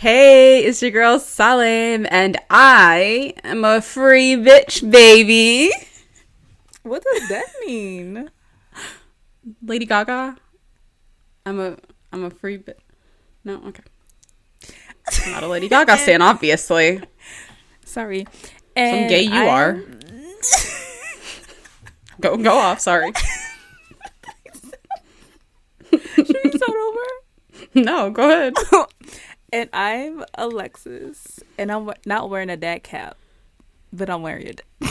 Hey, it's your girl Salim, and I am a free bitch, baby. What does that mean? Lady Gaga. I'm a I'm a free bit. No, okay. I'm not a Lady Gaga stan, obviously. Sorry. Some gay you I'm- are. Go go off. Sorry. Should we start over? No, go ahead. And I'm Alexis, and I'm not wearing a dad cap, but I'm wearing it.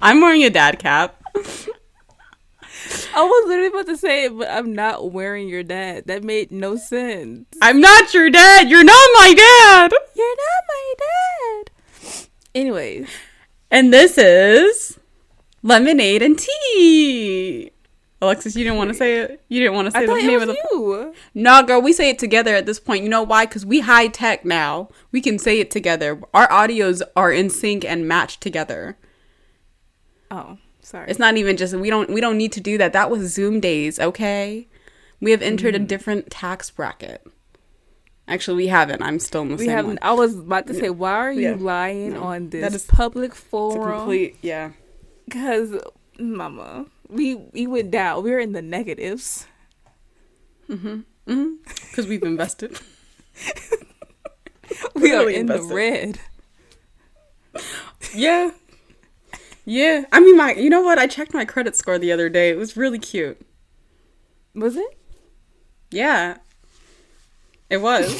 I'm wearing a dad cap. I was literally about to say it, but I'm not wearing your dad. That made no sense. I'm not your dad. You're not my dad. You're not my dad. Anyways, And this is lemonade and tea. Alexis, you didn't want to say it. You didn't want to say the name it of the. you. No, girl, we say it together at this point. You know why? Because we high tech now. We can say it together. Our audios are in sync and matched together. Oh, sorry. It's not even just we don't we don't need to do that. That was Zoom days, okay? We have entered a mm-hmm. different tax bracket. Actually, we haven't. I'm still in the we same haven't. one. I was about to say, why are you Yeah. lying No, on this That is public forum? complete yeah. Because, Mama, we we went down. We were in the negatives. Mm-hmm. Because we've invested. We are Really in the red. Yeah. Yeah. I mean, my, you know what? I checked my credit score the other day. It was really cute. Was it? Yeah. It was.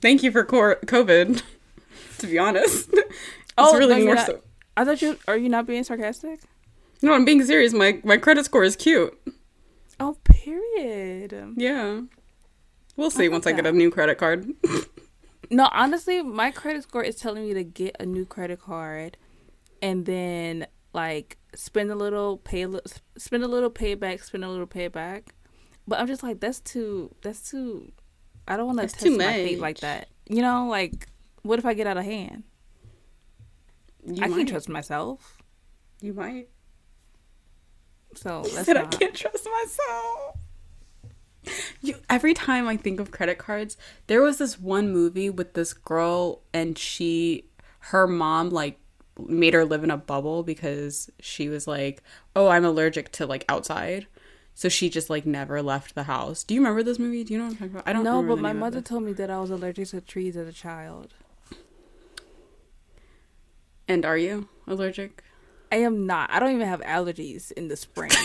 Thank you for cor- COVID, to be honest. It's Oh, really no, more not- so. I thought you. Are you not being sarcastic? No, I'm being serious. My, my credit score is cute. Oh, period. Yeah. We'll see like once I get a new credit card. No, honestly, my credit score is telling me to get a new credit card, and then like spend a little, pay spend a little, payback, spend a little, pay it back. But I'm just like, that's too. That's too. I don't want to test my fate like that. You know, like what if I get out of hand? You I might. can't trust myself. You might. So I that's said I can't trust myself. You, every time I think of credit cards, there was this one movie with this girl and she, her mom like made her live in a bubble because she was like, "Oh, I'm allergic to like outside." So she just like never left the house. Do you remember this movie? Do you know what I'm talking about? I don't No, but my mother told me that I was allergic to trees as a child. And are you allergic? I am not. I don't even have allergies in the spring.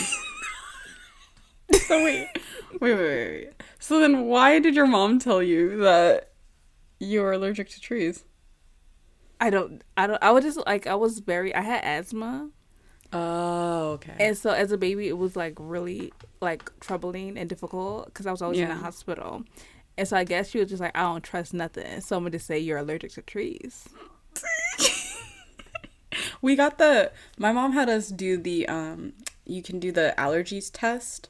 So wait, wait, wait, wait, wait. So then, why did your mom tell you that you are allergic to trees? I don't. I don't. I was just like I was very. I had asthma, Oh, okay. and so as a baby, it was like really like troubling and difficult because I was always in the hospital. And so I guess she was just like, I don't trust nothing. So I'm gonna just say you're allergic to trees. we got the. My mom had us do the. Um, you can do the allergies test,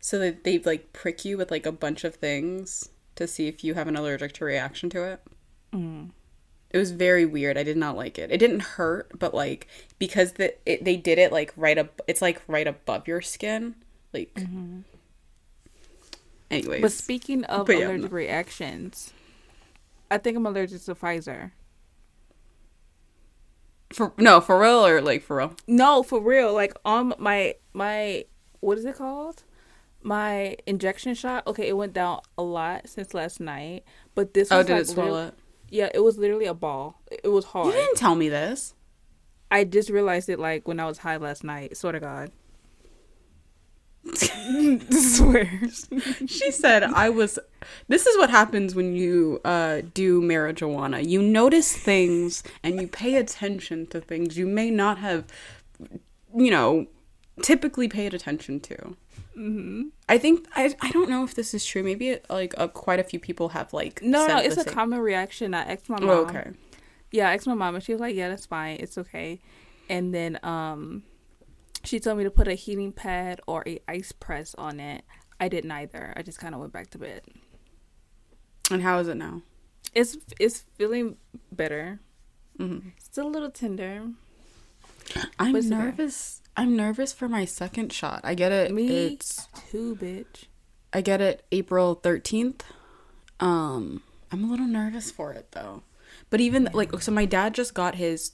so that they like prick you with like a bunch of things to see if you have an allergic to reaction to it. Mm. It was very weird. I did not like it. It didn't hurt, but like because the it, they did it like right up. It's like right above your skin, like. Anyways, But speaking of But yeah, allergic no. reactions, I think I'm allergic to Pfizer. For no for real or like for real. No, for real. Like on my my what is it called? My injection shot. Okay, it went down a lot since last night, but this. Oh, was did like it swell up? Yeah, it was literally a ball. It was hard. You didn't tell me this. I just realized it like when I was high last night. Swear to God. swear. She said I was This is what happens when you uh do marijuana. You notice things and you pay attention to things you may not have you know typically paid attention to. hmm I think I I don't know if this is true. Maybe like uh, quite a few people have like No, no, it's a same- common reaction. I asked my mom. Oh, okay. Yeah, I asked my mom, and she was like, "Yeah, that's fine. It's okay." And then um, she told me to put a heating pad or a ice press on it. I did neither. I just kind of went back to bed. And how is it now? It's it's feeling better. Mm-hmm. Still a little tender. I'm But it's okay. nervous. I'm nervous for my second shot. I get it. Me It's too, bitch. I get it April 13th. Um, I'm a little nervous for it though. But even like so my dad just got his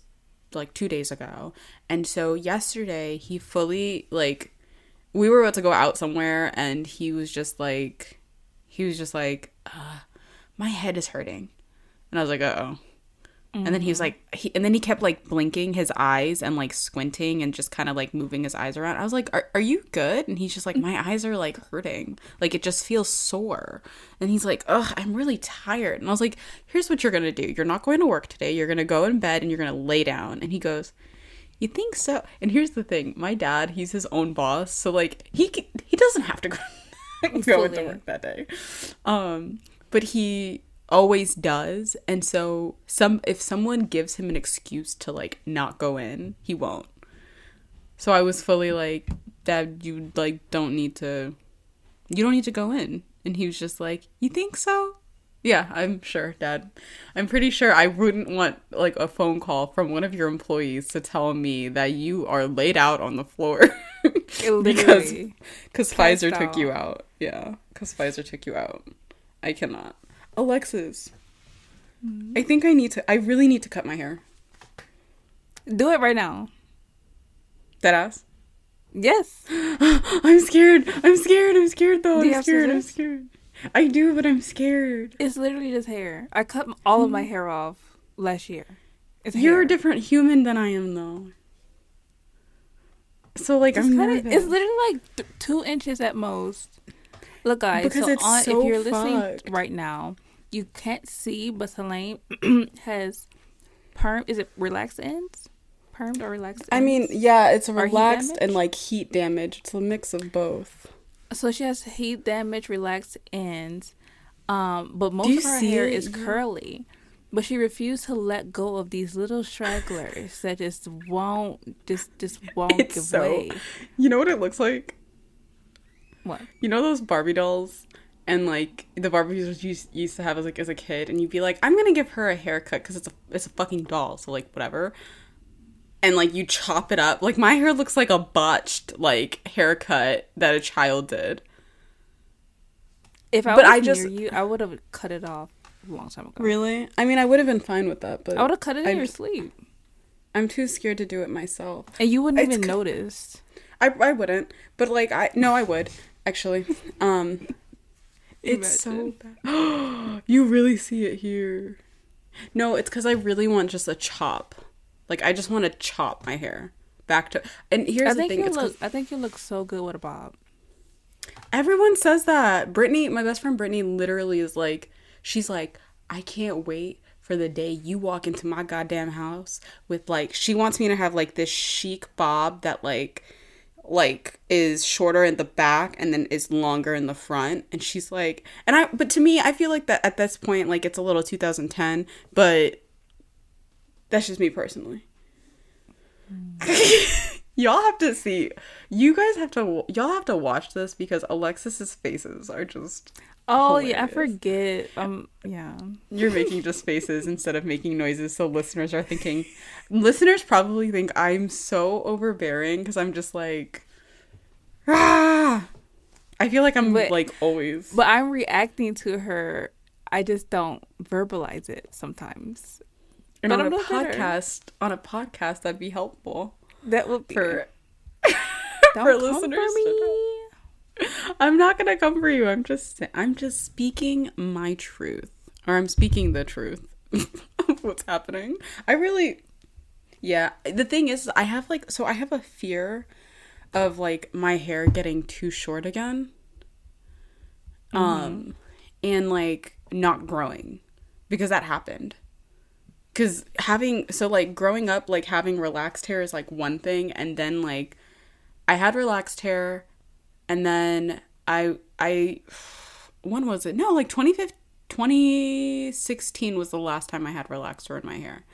like 2 days ago. And so yesterday he fully like we were about to go out somewhere and he was just like he was just like uh, my head is hurting. And I was like, "Uh-oh." And then he was like, he, and then he kept like blinking his eyes and like squinting and just kind of like moving his eyes around. I was like, are, are you good? And he's just like, my eyes are like hurting. Like it just feels sore. And he's like, ugh, I'm really tired. And I was like, here's what you're going to do. You're not going to work today. You're going to go in bed and you're going to lay down. And he goes, you think so? And here's the thing my dad, he's his own boss. So like he, he doesn't have to go, go into work that day. Um, but he always does. And so some if someone gives him an excuse to like not go in he won't. So i was fully like dad you like don't need to you don't need to go in. And he was just like you think so? Yeah i'm sure dad. I'm pretty sure i wouldn't want like a phone call from one of your employees to tell me that you are laid out on the floor. Because because pfizer took you out. yeah because pfizer took you out. I cannot alexis i think i need to i really need to cut my hair do it right now. that ass Yes. i'm scared i'm scared i'm scared though Do i'm scared i'm scared i do but i'm scared It's literally just hair. I cut all of my mm-hmm. hair off last year. It's you're hair. a different human than i am though so like It's, i'm kinda, it's literally like th- two inches at most. Look, guys. Because so it's on, so if you're listening right now, you can't see, but Selene has perm. Is it relaxed ends? Permed or relaxed? I mean, yeah, it's a relaxed and like heat damage. It's a mix of both. so she has heat damage, relaxed ends. Um, but most of her hair it? is curly. But she refused to let go of these little stragglers that just won't, just just won't It's give so- way. You know what it looks like? What? You know those Barbie dolls, and like the Barbies you used, to have as like as a kid, and you'd be like, I'm gonna give her a haircut because it's a it's a fucking doll, so like whatever. And like you chop it up, like my hair looks like a botched like haircut that a child did. If I But was I just- you, I would have cut it off a long time ago. Really? I mean, I would have been fine with that, but I would have cut it in I- your sleep, I'm too scared to do it myself. and you wouldn't It's even c- notice. I I wouldn't, but like I no, I would actually. Um, it's so bad. you really see it here. No, it's because I really want just a chop. Like I just want to chop my hair back to. And here's the thing: you it's 'cause look. I think you look so good with a bob. everyone says that. Brittany, my best friend Brittany, literally is like, she's like, I can't wait for the day you walk into my goddamn house with like, she wants me to have like this chic bob that like, like is shorter in the back and then is longer in the front. And she's like and i but to me i feel like that at this point like it's a little 2010 but that's just me personally. Y'all have to see you guys have to y'all have to watch this because alexis's faces are just Oh yeah, I forget. Um, yeah. you're making just faces instead of making noises so listeners are thinking listeners probably think i'm so overbearing because i'm just like ah! i feel like i'm But- like always But I'm reacting to her. I just don't verbalize it sometimes. and but on a I'm better. podcast on a podcast that'd be helpful That would be for for listeners for to me. I'm not gonna come for you. I'm just I'm just speaking my truth, or I'm speaking the truth of what's happening. I really, yeah. The thing is, I have like so I have a fear of like my hair getting too short again, um, and like not growing because that happened. Because having so like growing up, like having relaxed hair is like one thing, and then like I had relaxed hair and then I I when was it? No, like 2015 2016 was the last time I had relaxed hair in my hair.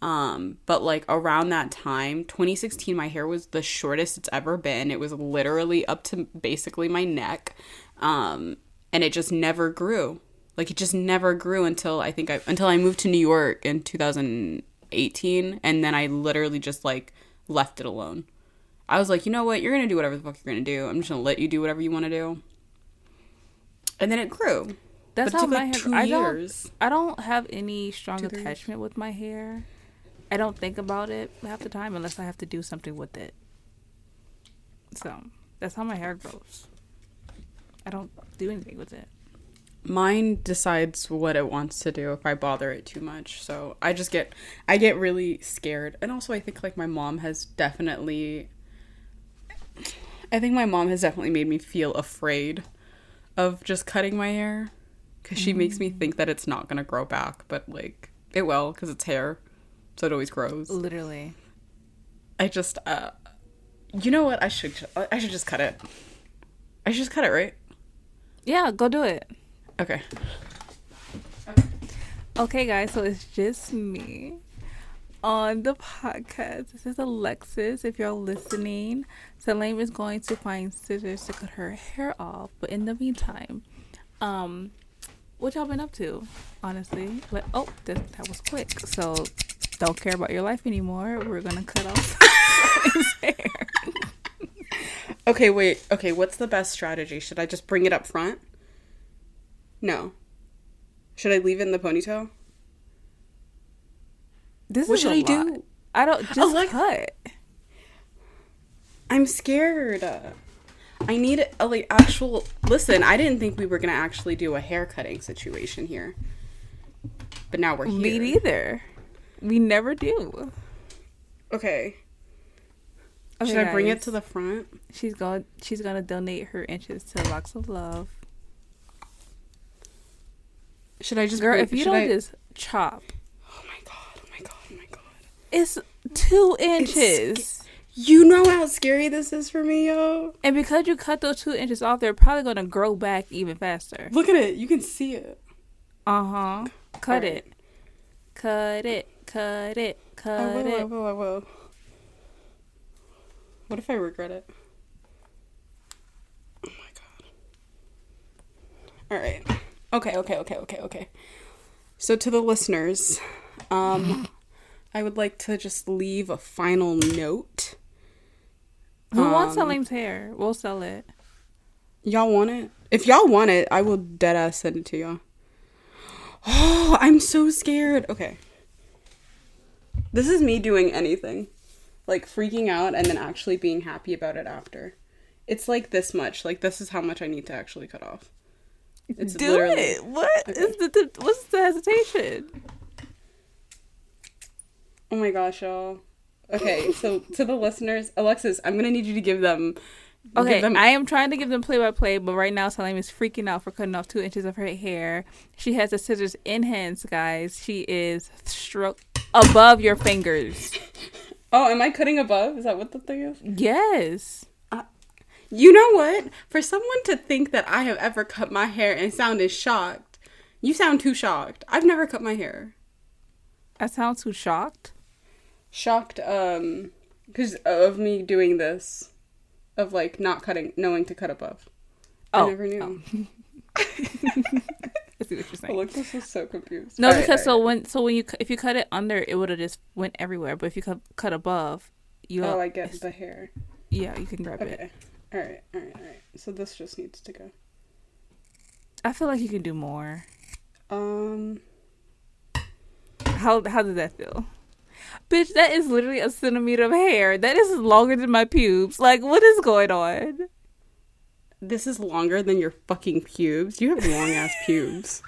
Um, but like around that time, 2016, my hair was the shortest it's ever been. It was literally up to basically my neck. Um, and it just never grew. Like it just never grew until I think I until I moved to New York in 2018 and then I literally just like left it alone. I was like, you know what? You're gonna do whatever the fuck you're gonna do. I'm just gonna let you do whatever you want to do. and then it grew. That's but how took my like hair. I years. don't. I don't have any strong Two, years. attachment with my hair. I don't think about it half the time unless I have to do something with it. So that's how my hair grows. I don't do anything with it. Mine decides what it wants to do if I bother it too much. So I just get I get really scared. And also I think like my mom has definitely I think my mom has definitely made me feel afraid of just cutting my hair cuz she makes me think that it's not going to grow back, but like it will cuz it's hair. So it always grows. Literally. I just uh you know what? I should I should just cut it. I should just cut it, right? Yeah, go do it. Okay. Okay, guys, so it's just me on the podcast. This is Alexis. If you're listening, Salame is going to find scissors to cut her hair off. But in the meantime, um, what y'all been up to? Honestly, like, oh, that, that was quick. So don't care about your life anymore. We're gonna cut off hair. Okay, wait. Okay, what's the best strategy? Should I just bring it up front? No. Should I leave it in the ponytail? This What is should I lot. do? I don't just cut. I'm scared. I need a like actual listen, I didn't think we were gonna actually do a hair cutting situation here. But now we're here. Me neither. We never do. Okay. Okay, Should I bring it to the front? She's going. She's gonna donate her inches to Locks of Love. Should I just Girl, bring, if you don't I- just chop, Oh my god, oh my god, oh my god. It's two It's inches. You know how scary this is for me, yo. and because you cut those two inches off, they're probably gonna grow back even faster. Look at it. You can see it. Uh huh. Cut Alright. it. Cut it. Cut it. I Cut will, I it. will, I will. What if I regret it? Oh my god. Alright. Okay, okay, okay, okay, okay. So to the listeners, um I would like to just leave a final note. Who wants Um, Salim's hair? We'll sell it. Y'all want it? If y'all want it, I will dead ass send it to y'all. Oh, I'm so scared. Okay. This is me doing anything. Like freaking out and then actually being happy about it after. It's like this much. Like this is how much I need to actually cut off. It's Do it. What Okay. is the, the what's the hesitation? Oh my gosh, y'all. Okay, so to the listeners, Alexis, I'm gonna need you to give them. Okay, give them, I am trying to give them play by play, but right now Salim is freaking out for cutting off two inches of her hair. She has the scissors in hands, guys. She is stroke above your fingers. oh, am I cutting above? Is that what the thing is? Yes. Uh, you know what? For someone to think that I have ever cut my hair and sounded shocked, you sound too shocked. I've never cut my hair. I sound too shocked. Shocked, um, because of me doing this, of like not cutting, knowing to cut above. Oh, I never knew. I see what you're saying. Alexis was so confused. No, All right, because all so right. when so when you if you cut it under, it would have just went everywhere. But if you cut cut above, you oh, I get the hair. yeah, you can grab it. All right, all right, all right. So this just needs to go. I feel like you can do more. Um, How how did that feel? Bitch, that is literally a centimeter of hair. That is longer than my pubes. Like, what is going on? this is longer than your fucking pubes. You have long ass pubes.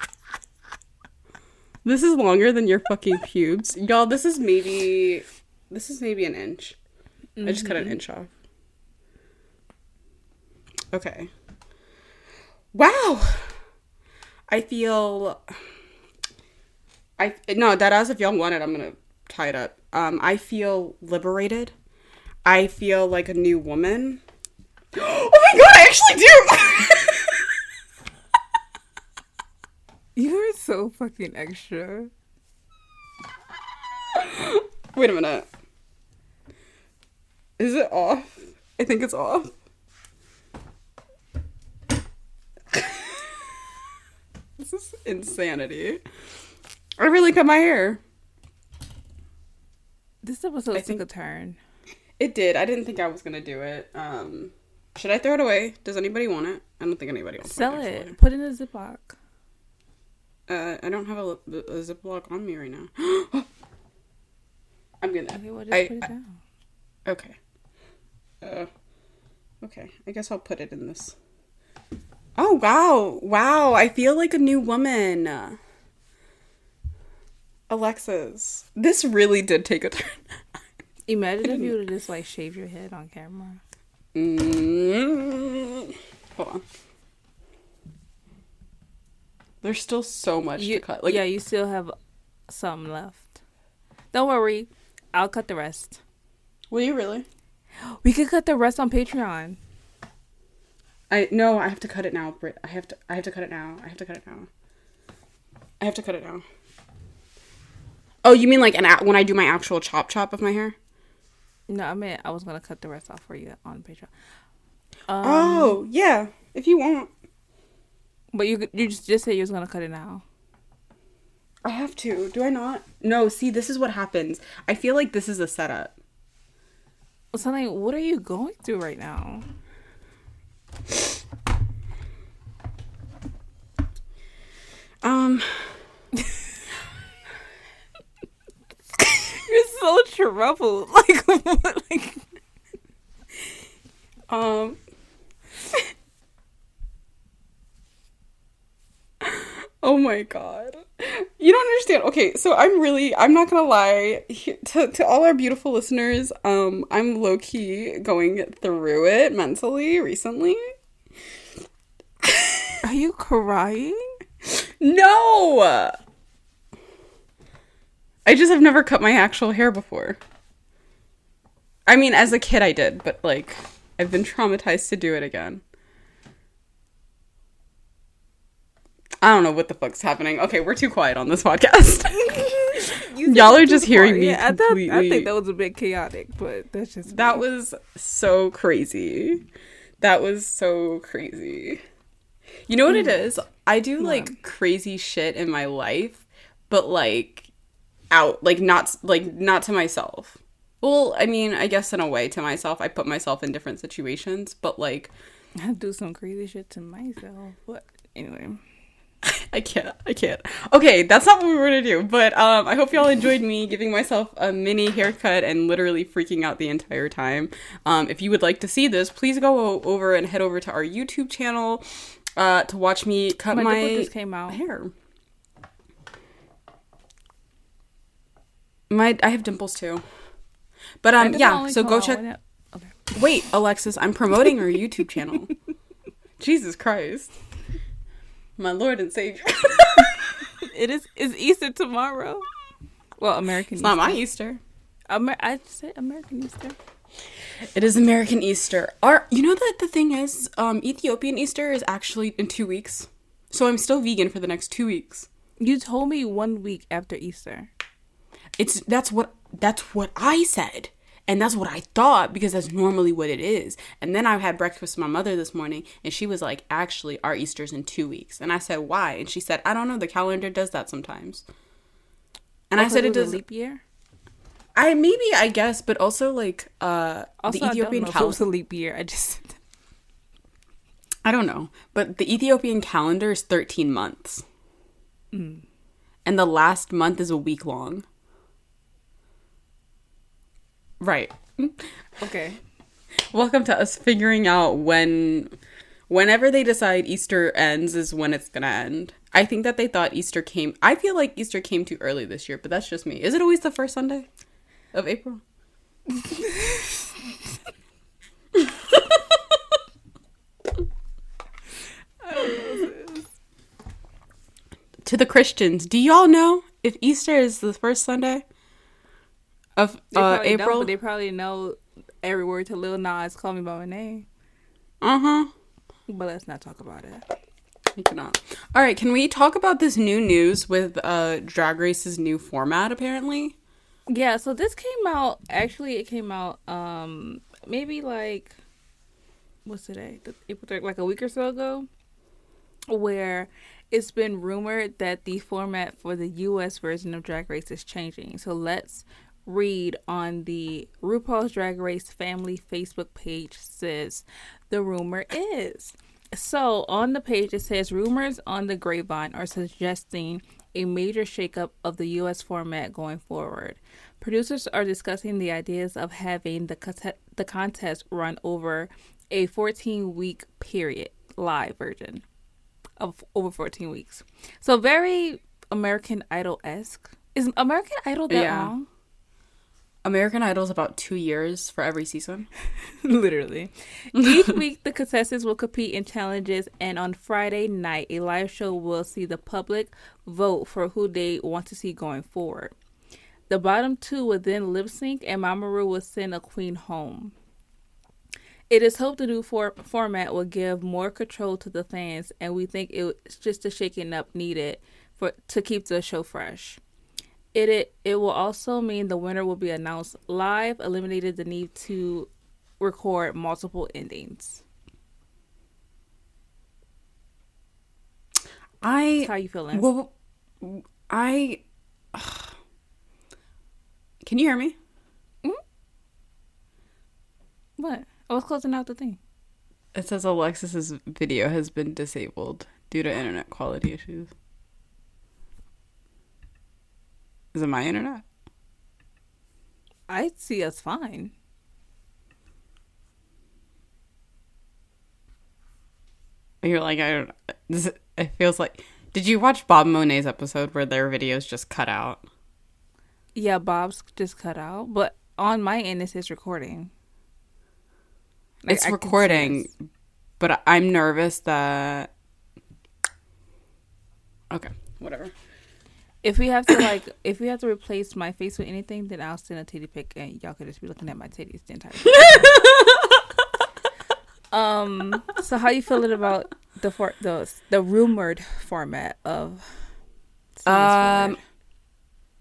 This is longer than your fucking pubes, y'all. This is maybe, this is maybe an inch. I just cut an mm-hmm. inch off. Okay. Wow. I feel. I no that as if y'all want it, I'm gonna tie it up. Um, I feel liberated. I feel like a new woman. Oh my god, I actually do. You are so fucking extra. Wait a minute. Is it off? I think it's off. this is insanity. I really cut my hair. This episode I took a turn. It did. I didn't think I was gonna do it. Um, should I throw it away? Does anybody want it? I don't think anybody wants Sell my actual it. Put it in a Ziploc. Uh, I don't have a, a Ziploc on me right now. I'm gonna. Okay, well, just I- put it I- down. Okay. Uh, okay. I guess I'll put it in this. Oh wow, wow! I feel like a new woman. Alexis, this really did take a turn. Imagine if you would have just like shaved your head on camera. Mm. Hold on. There's still so much You- to cut. Like, yeah, you still have some left. Don't worry, I'll cut the rest. will you really? We could cut the rest on Patreon. I no, I have to cut it now, Brit. I have to. I have to cut it now. I have to cut it now. I have to cut it now. Oh, you mean like an a- when I do my actual chop chop of my hair? No, I meant I was gonna cut the rest off for you on Patreon. Um, oh yeah, if you want. but you you just just said you was gonna cut it now. I have to. Do I not? No. See, this is what happens. I feel like this is a setup. Something. What are you going through right now? Um. You're so troubled. Like what? Like Um. oh my god. You don't understand. Okay, so I'm really I'm not to lie to to all our beautiful listeners, um I'm low key going through it mentally recently. Are you crying? No. I just have never cut my actual hair before. I mean, as a kid I did, but like I've been traumatized to do it again. I don't know what the fuck's happening. Okay, we're too quiet on this podcast. Y'all are just hearing me Yeah, I, thought, I think that was a bit chaotic, but that's just that me. was so crazy. That was so crazy. You know what it mm. is? I do like crazy shit in my life, but like out like not like not to myself. Well, I mean, I guess in a way to myself. I put myself in different situations, but like I do some crazy shit to myself. What? Anyway, I can't. I can't. Okay, that's not what we were gonna do. But um, I hope y'all enjoyed me giving myself a mini haircut and literally freaking out the entire time. Um, if you would like to see this, please go over and head over to our YouTube channel uh, to watch me cut my, my, came out. hair. My I have dimples too. But um, yeah. So go check. it- Okay. Wait, Alexis, I'm promoting our YouTube channel. Jesus Christ, my Lord and Savior. It is. is Easter tomorrow. Well, American. It's not my Easter. Easter. Amer- I said American Easter. It is American Easter. Our, you know that the thing is, um, Ethiopian Easter is actually in two weeks. So I'm still vegan for the next two weeks. You told me one week after Easter. It's that's what that's what I said. And that's what I thought because that's normally what it is. And then I had breakfast with my mother this morning and she was like, actually, our Easter's in two weeks. And I said, why? And she said, I don't know. The calendar does that sometimes. And I Oh, 'cause said, it does. leap year. I maybe, I guess, but also like uh, Also, the Ethiopian I don't know if it was calendar. a leap year. I just. I don't know. But the Ethiopian calendar is 13 months. Mm. And the last month is a week long. Right. Okay. Welcome to us figuring out when whenever they decide Easter ends is when it's going to end. I think that they thought Easter came I feel like Easter came too early this year, but that's just me. Is it always the first Sunday of April? to the Christians, do y'all know if Easter is the first Sunday of uh, don't, April? but they probably know every word to Lil Nas. Call me by my name. Uh huh. But let's not talk about it. I cannot. All right, can we talk about this new news with uh Drag Race's new format? Apparently, Yeah, so this came out actually it came out um maybe like what's today? April third, like a week or so ago where it's been rumored that the format for the US version of Drag Race is changing. So let's read on the RuPaul's Drag Race family Facebook page says the rumor is So on the page it says rumors on the grapevine are suggesting a major shakeup of the U.S. format going forward. Producers are discussing the ideas of having the the contest run over a 14 week period, live version of over 14 weeks. So very American Idol esque. Is American Idol that Yeah. long? American Idol's about two years for every season. Literally. Each week, the contestants will compete in challenges, and on Friday night, a live show will see the public vote for who they want to see going forward. The bottom two will then lip sync, and Mama Ru will send a queen home. It is hoped the new for- format will give more control to the fans, and we think it's just a shaking up needed for to keep the show fresh. It, it it will also mean the winner will be announced live, eliminated the need to record multiple endings. I How you feeling? well, I can you hear me? mm what? I was closing out the thing. It says Alexis's video has been disabled due to internet quality issues. Is it my internet? I see us fine. You're like I don't. This, it feels like. Did you watch Bob Monet's episode where their videos just cut out? Yeah, Bob's just cut out, but on my end it says recording. Like, it's I recording, but I'm nervous that. Okay, whatever. If we have to like, if we have to replace my face with anything, then I'll send a titty pic, and y'all could just be looking at my titties the entire time. um. So how you feeling about the for the the rumored format of? Um, Forward?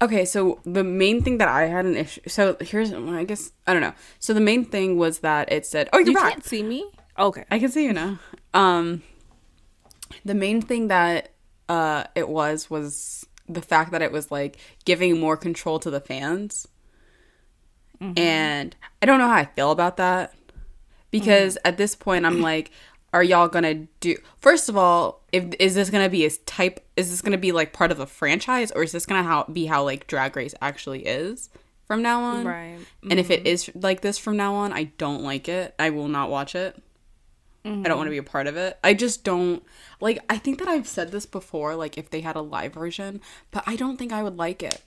Okay, so the main thing that I had an issue. So here's, I guess I don't know. So the main thing was that it said, "Oh, you're you back." can't see me. Okay. I can see you now. Um, the main thing that uh it was was the fact that it was like giving more control to the fans, mm-hmm. and I don't know how I feel about that because mm-hmm. at this point I'm like, are y'all gonna do? First of all, if is this gonna be a type? Is this gonna be like part of the franchise, or is this gonna how, be how like Drag Race actually is from now on? Right. And if it mm-hmm. is like this from now on, I don't like it. I will not watch it. I don't want to be a part of it. I just don't like I think that I've said this before like if they had a live version, but I don't think I would like it.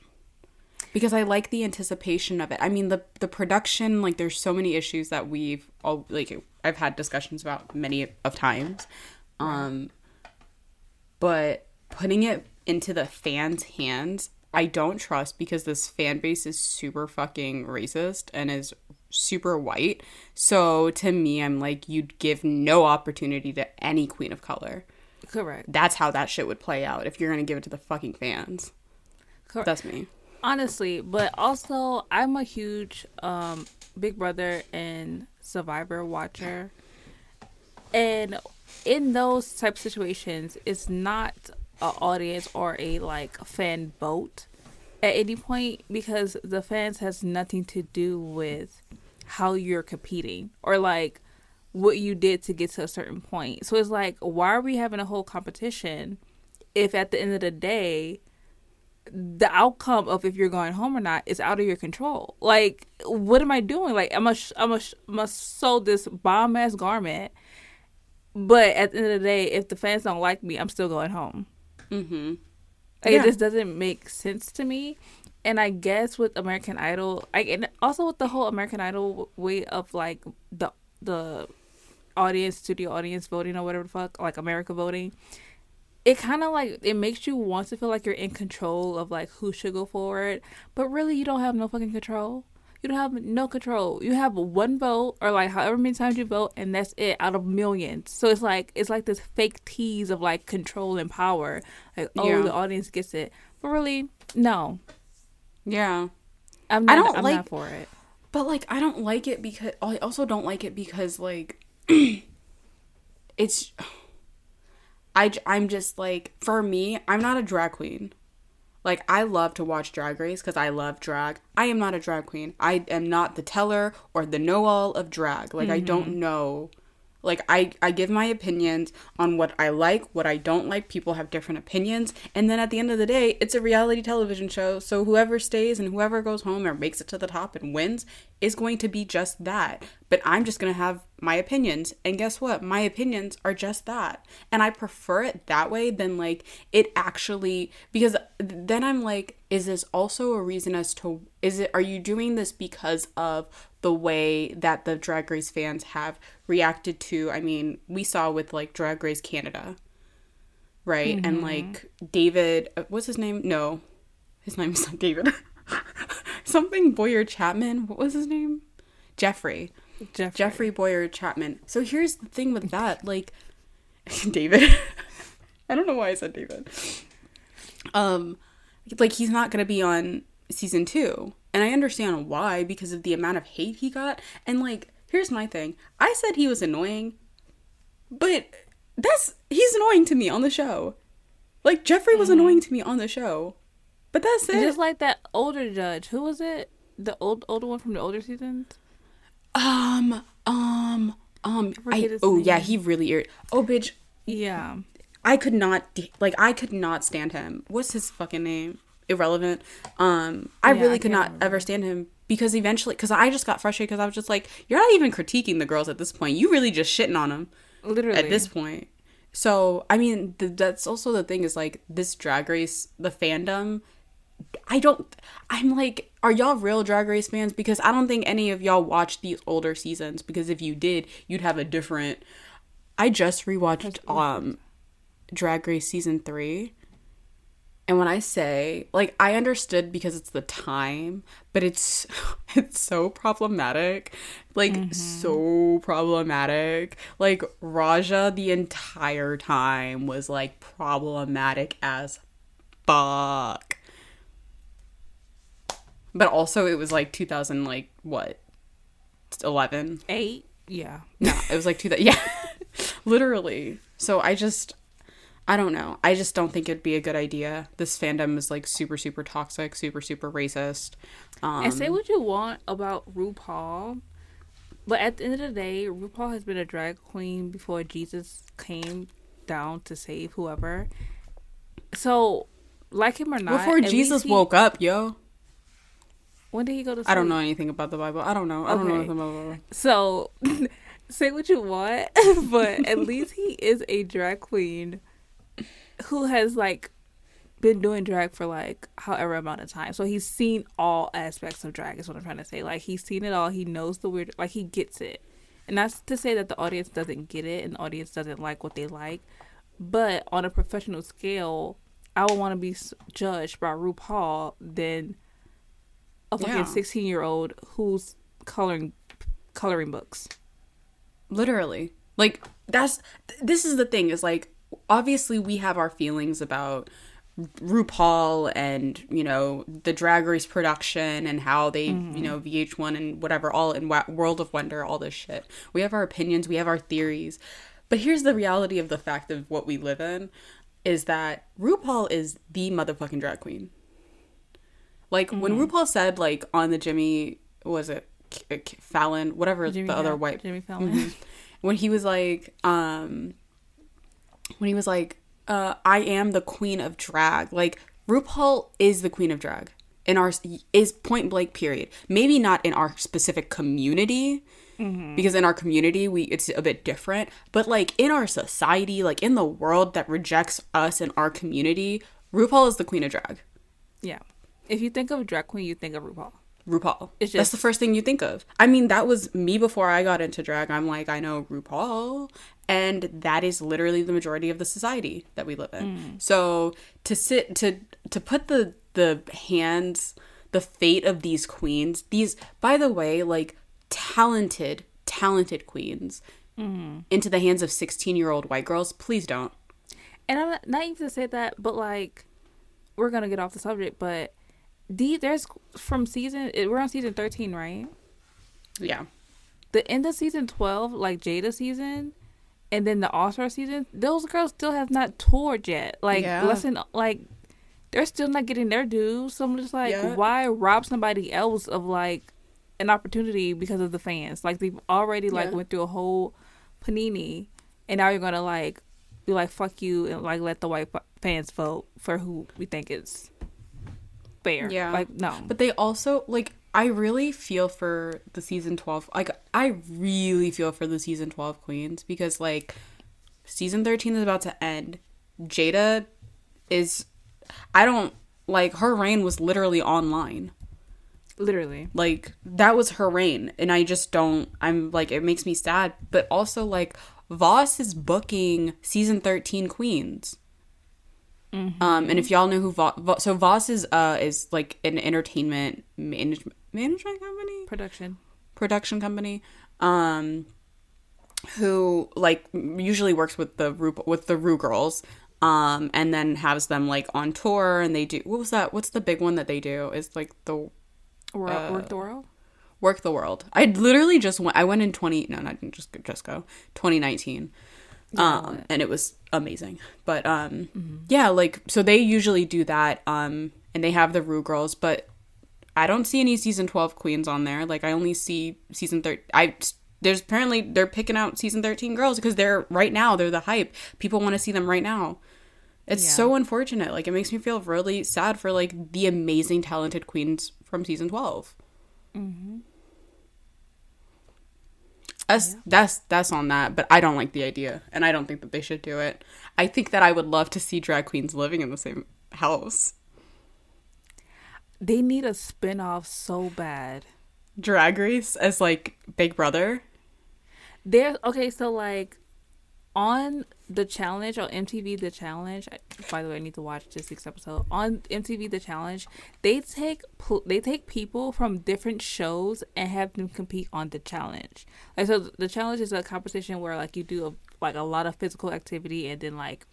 Because I like the anticipation of it. I mean the the production like there's so many issues that we've all like I've had discussions about many of times. Um but putting it into the fans' hands, I don't trust because this fan base is super fucking racist and is super white. So to me, I'm like, you'd give no opportunity to any queen of color. Correct. That's how that shit would play out if you're gonna give it to the fucking fans. Correct. That's me. honestly but also i'm a huge um big brother and survivor watcher and in those type of situations it's not an audience or a like fan vote at any point because the fans has nothing to do with how you're competing or like what you did to get to a certain point so it's like why are we having a whole competition if at the end of the day the outcome of if you're going home or not is out of your control. Like, what am I doing? Like, I'm a, I'm a, must sew this bomb ass garment, but at the end of the day, if the fans don't like me, I'm still going home. Mm-hmm. Like, Yeah. It just doesn't make sense to me. And I guess with American Idol, I and also with the whole American Idol way of like the the audience, studio audience voting or whatever the fuck, like America voting it kind of like it makes you want to feel like you're in control of like who should go forward, but really you don't have no fucking control. You don't have no control. You have one vote or like however many times you vote, and that's it out of millions. So it's like it's like this fake tease of like control and power. Like oh, Yeah. the audience gets it, but really no. Yeah. I'm not. I don't I'm like- not for it. But like I don't like it because I also don't like it because like it's I I'm just like for me, I'm not a drag queen. Like I love to watch Drag Race cuz I love drag. I am not a drag queen. I am not the teller or the know-all of drag. Like I don't mm-hmm. know Like I I give my opinions on what I like, what I don't like. People have different opinions, and then at the end of the day, it's a reality television show. So whoever stays and whoever goes home or makes it to the top and wins is going to be just that. But I'm just going to have my opinions. And guess what? My opinions are just that. And I prefer it that way than like it actually because then I'm like is this also a reason as to is it are you doing this because of the way that the drag race fans have reacted to i mean we saw with like drag race canada right mm-hmm. and like david uh, what's his name no his name's not david something bowyer chapman what was his name jeffrey jeffrey, jeffrey bowyer chapman so here's the thing with that like david i don't know why i said david um like he's not gonna be on season two and I understand why because of the amount of hate he got. And like, here's my thing. I said he was annoying, but that's he's annoying to me on the show. Like Jeffrey was mm-hmm. annoying to me on the show. But that's it. Just like that older judge. Who was it? The old older one from the older seasons? Um um um I, oh name. yeah, he really Oh bitch. Yeah. I could not like I could not stand him. What's his fucking name? irrelevant. Um, I yeah, really I could not remember. ever stand him because eventually, because I just got frustrated because I was just like, you're not even critiquing the girls at this point. You really just shitting on them. Literally. At this point. So, I mean, th- that's also the thing is like this drag race, the fandom. I don't, I'm like, are y'all real drag race fans? Because I don't think any of y'all watched these older seasons because if you did, you'd have a different. I just rewatched um Drag Race season three and when I say, like, I understood because it's the time, but it's it's so problematic. Like mm-hmm. so problematic. Like Raja the entire time was like problematic as fuck. But also it was like 2000 like what? 11? 8? Yeah. No, it was like 2000 yeah. Literally. So I just I don't know. I just don't think it'd be a good idea. This fandom is like super, super toxic, super, super racist. Um, and say what you want about RuPaul, but at the end of the day, RuPaul has been a drag queen before Jesus came down to save whoever. So, like him or not, before Jesus he, woke up, yo. When did he go to? Sleep? I don't know anything about the Bible. I don't know. I don't know anything about the Bible. So, say what you want, but at least he is a drag queen who has like been doing drag for like however amount of time. So he's seen all aspects of drag is what I'm trying to say. Like he's seen it all. He knows the weird like he gets it. And that's to say that the audience doesn't get it and the audience doesn't like what they like. But on a professional scale, I would want to be judged by RuPaul than a fucking 16 year old who's coloring coloring books. Literally. Like that's this is the thing is like obviously we have our feelings about RuPaul and you know the Drag Race production and how they mm-hmm. you know VH1 and whatever all in World of Wonder all this shit. We have our opinions, we have our theories. But here's the reality of the fact of what we live in is that RuPaul is the motherfucking drag queen. Like mm-hmm. when RuPaul said like on the Jimmy was it Fallon whatever Jimmy the other white Jimmy Fallon mm-hmm. when he was like um when he was like, uh, "I am the queen of drag." Like RuPaul is the queen of drag in our is point blank period. Maybe not in our specific community. Mm-hmm. Because in our community, we it's a bit different, but like in our society, like in the world that rejects us and our community, RuPaul is the queen of drag. Yeah, if you think of drag queen, you think of RuPaul. RuPaul. It's just, That's the first thing you think of. I mean, that was me before I got into drag. I'm like, I know RuPaul, and that is literally the majority of the society that we live in. Mm. So to sit to to put the the hands, the fate of these queens, these by the way, like talented, talented queens, mm. into the hands of 16 year old white girls, please don't. And I'm not, not even to say that, but like, we're gonna get off the subject, but these there's from season we're on season 13 right yeah the end of season 12 like jaida essence and then the all-star season those girls still have not toured yet like yeah. listen like they're still not getting their dues so i'm just like yeah. why rob somebody else of like an opportunity because of the fans like they've already like yeah. went through a whole Panini, and now you're gonna like be like fuck you and like let the white fans vote for who we think is fair. Yeah. like no. But they also like I really feel for the season 12 like I really feel for the season 12 queens because like season 13 is about to end. Jaida is I don't like her reign was literally online. Literally. Like that was her reign and I just don't I'm like it makes me sad, but also like Voss is booking season 13 queens. Mm-hmm. Um, and if y'all know who Voss, Voss so Voss is uh is like an entertainment management management company Production. production company um who like usually works with the Ru with the Ru girls um and then has them like on tour and they do what was that what's the big one that they do is like the Or Uh, Werq the World. Werq the World i literally just went i went in 20 no not just just go 2019 um and it was amazing. But um yeah like so they usually do that um and they have the Ru girls but i don't see any season 12 queens on there. Like i only see season 13 i there's apparently they're picking out season 13 girls because they're right now they're the hype. People want to see them right now. It's Yeah. so unfortunate. Like it makes me feel really sad for like the amazing talented queens from season 12 That's that's that's on that, but I don't like the idea, and I don't think that they should do it. I think that I would love to see drag queens living in the same house. They need a spin off so bad. Drag Race as like Big Brother. There okay, so like on the challenge on MTV the challenge. By the way, I need to watch this week's episode on MTV the challenge. They take they take people from different shows and have them compete on the challenge. Like so, the challenge is a competition where like you do a, like a lot of physical activity and then like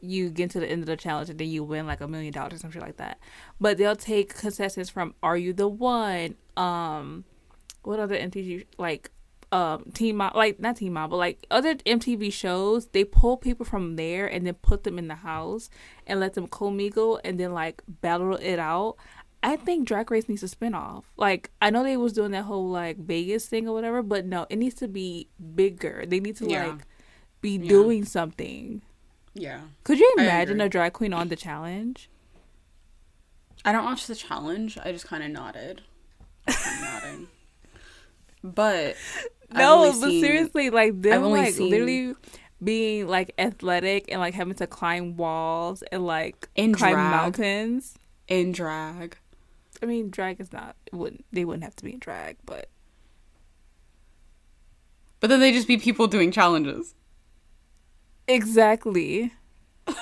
you get to the end of the challenge and then you win like a million dollars or something like that. But they'll take contestants from Are You the One? Um, what other MTV like um Teen Mom like not Teen Mom but like other MTV shows. They pull people from there and then put them in the house and let them co-mingle and then like battle it out. I think Drag Race needs a spinoff. Like I know they was doing that whole like Vegas thing or whatever, but no, it needs to be bigger. They need to Yeah. like be Yeah. doing something. Yeah, Could you imagine a drag queen on the challenge? I don't watch the challenge. I just kind of nodded, nodding. But No, but seen- seriously, like them like seen- literally being like athletic and like having to climb walls and like In climb drag. mountains. in drag, I mean, drag is not it wouldn't they wouldn't have to be in drag, but but then they just be people doing challenges. exactly.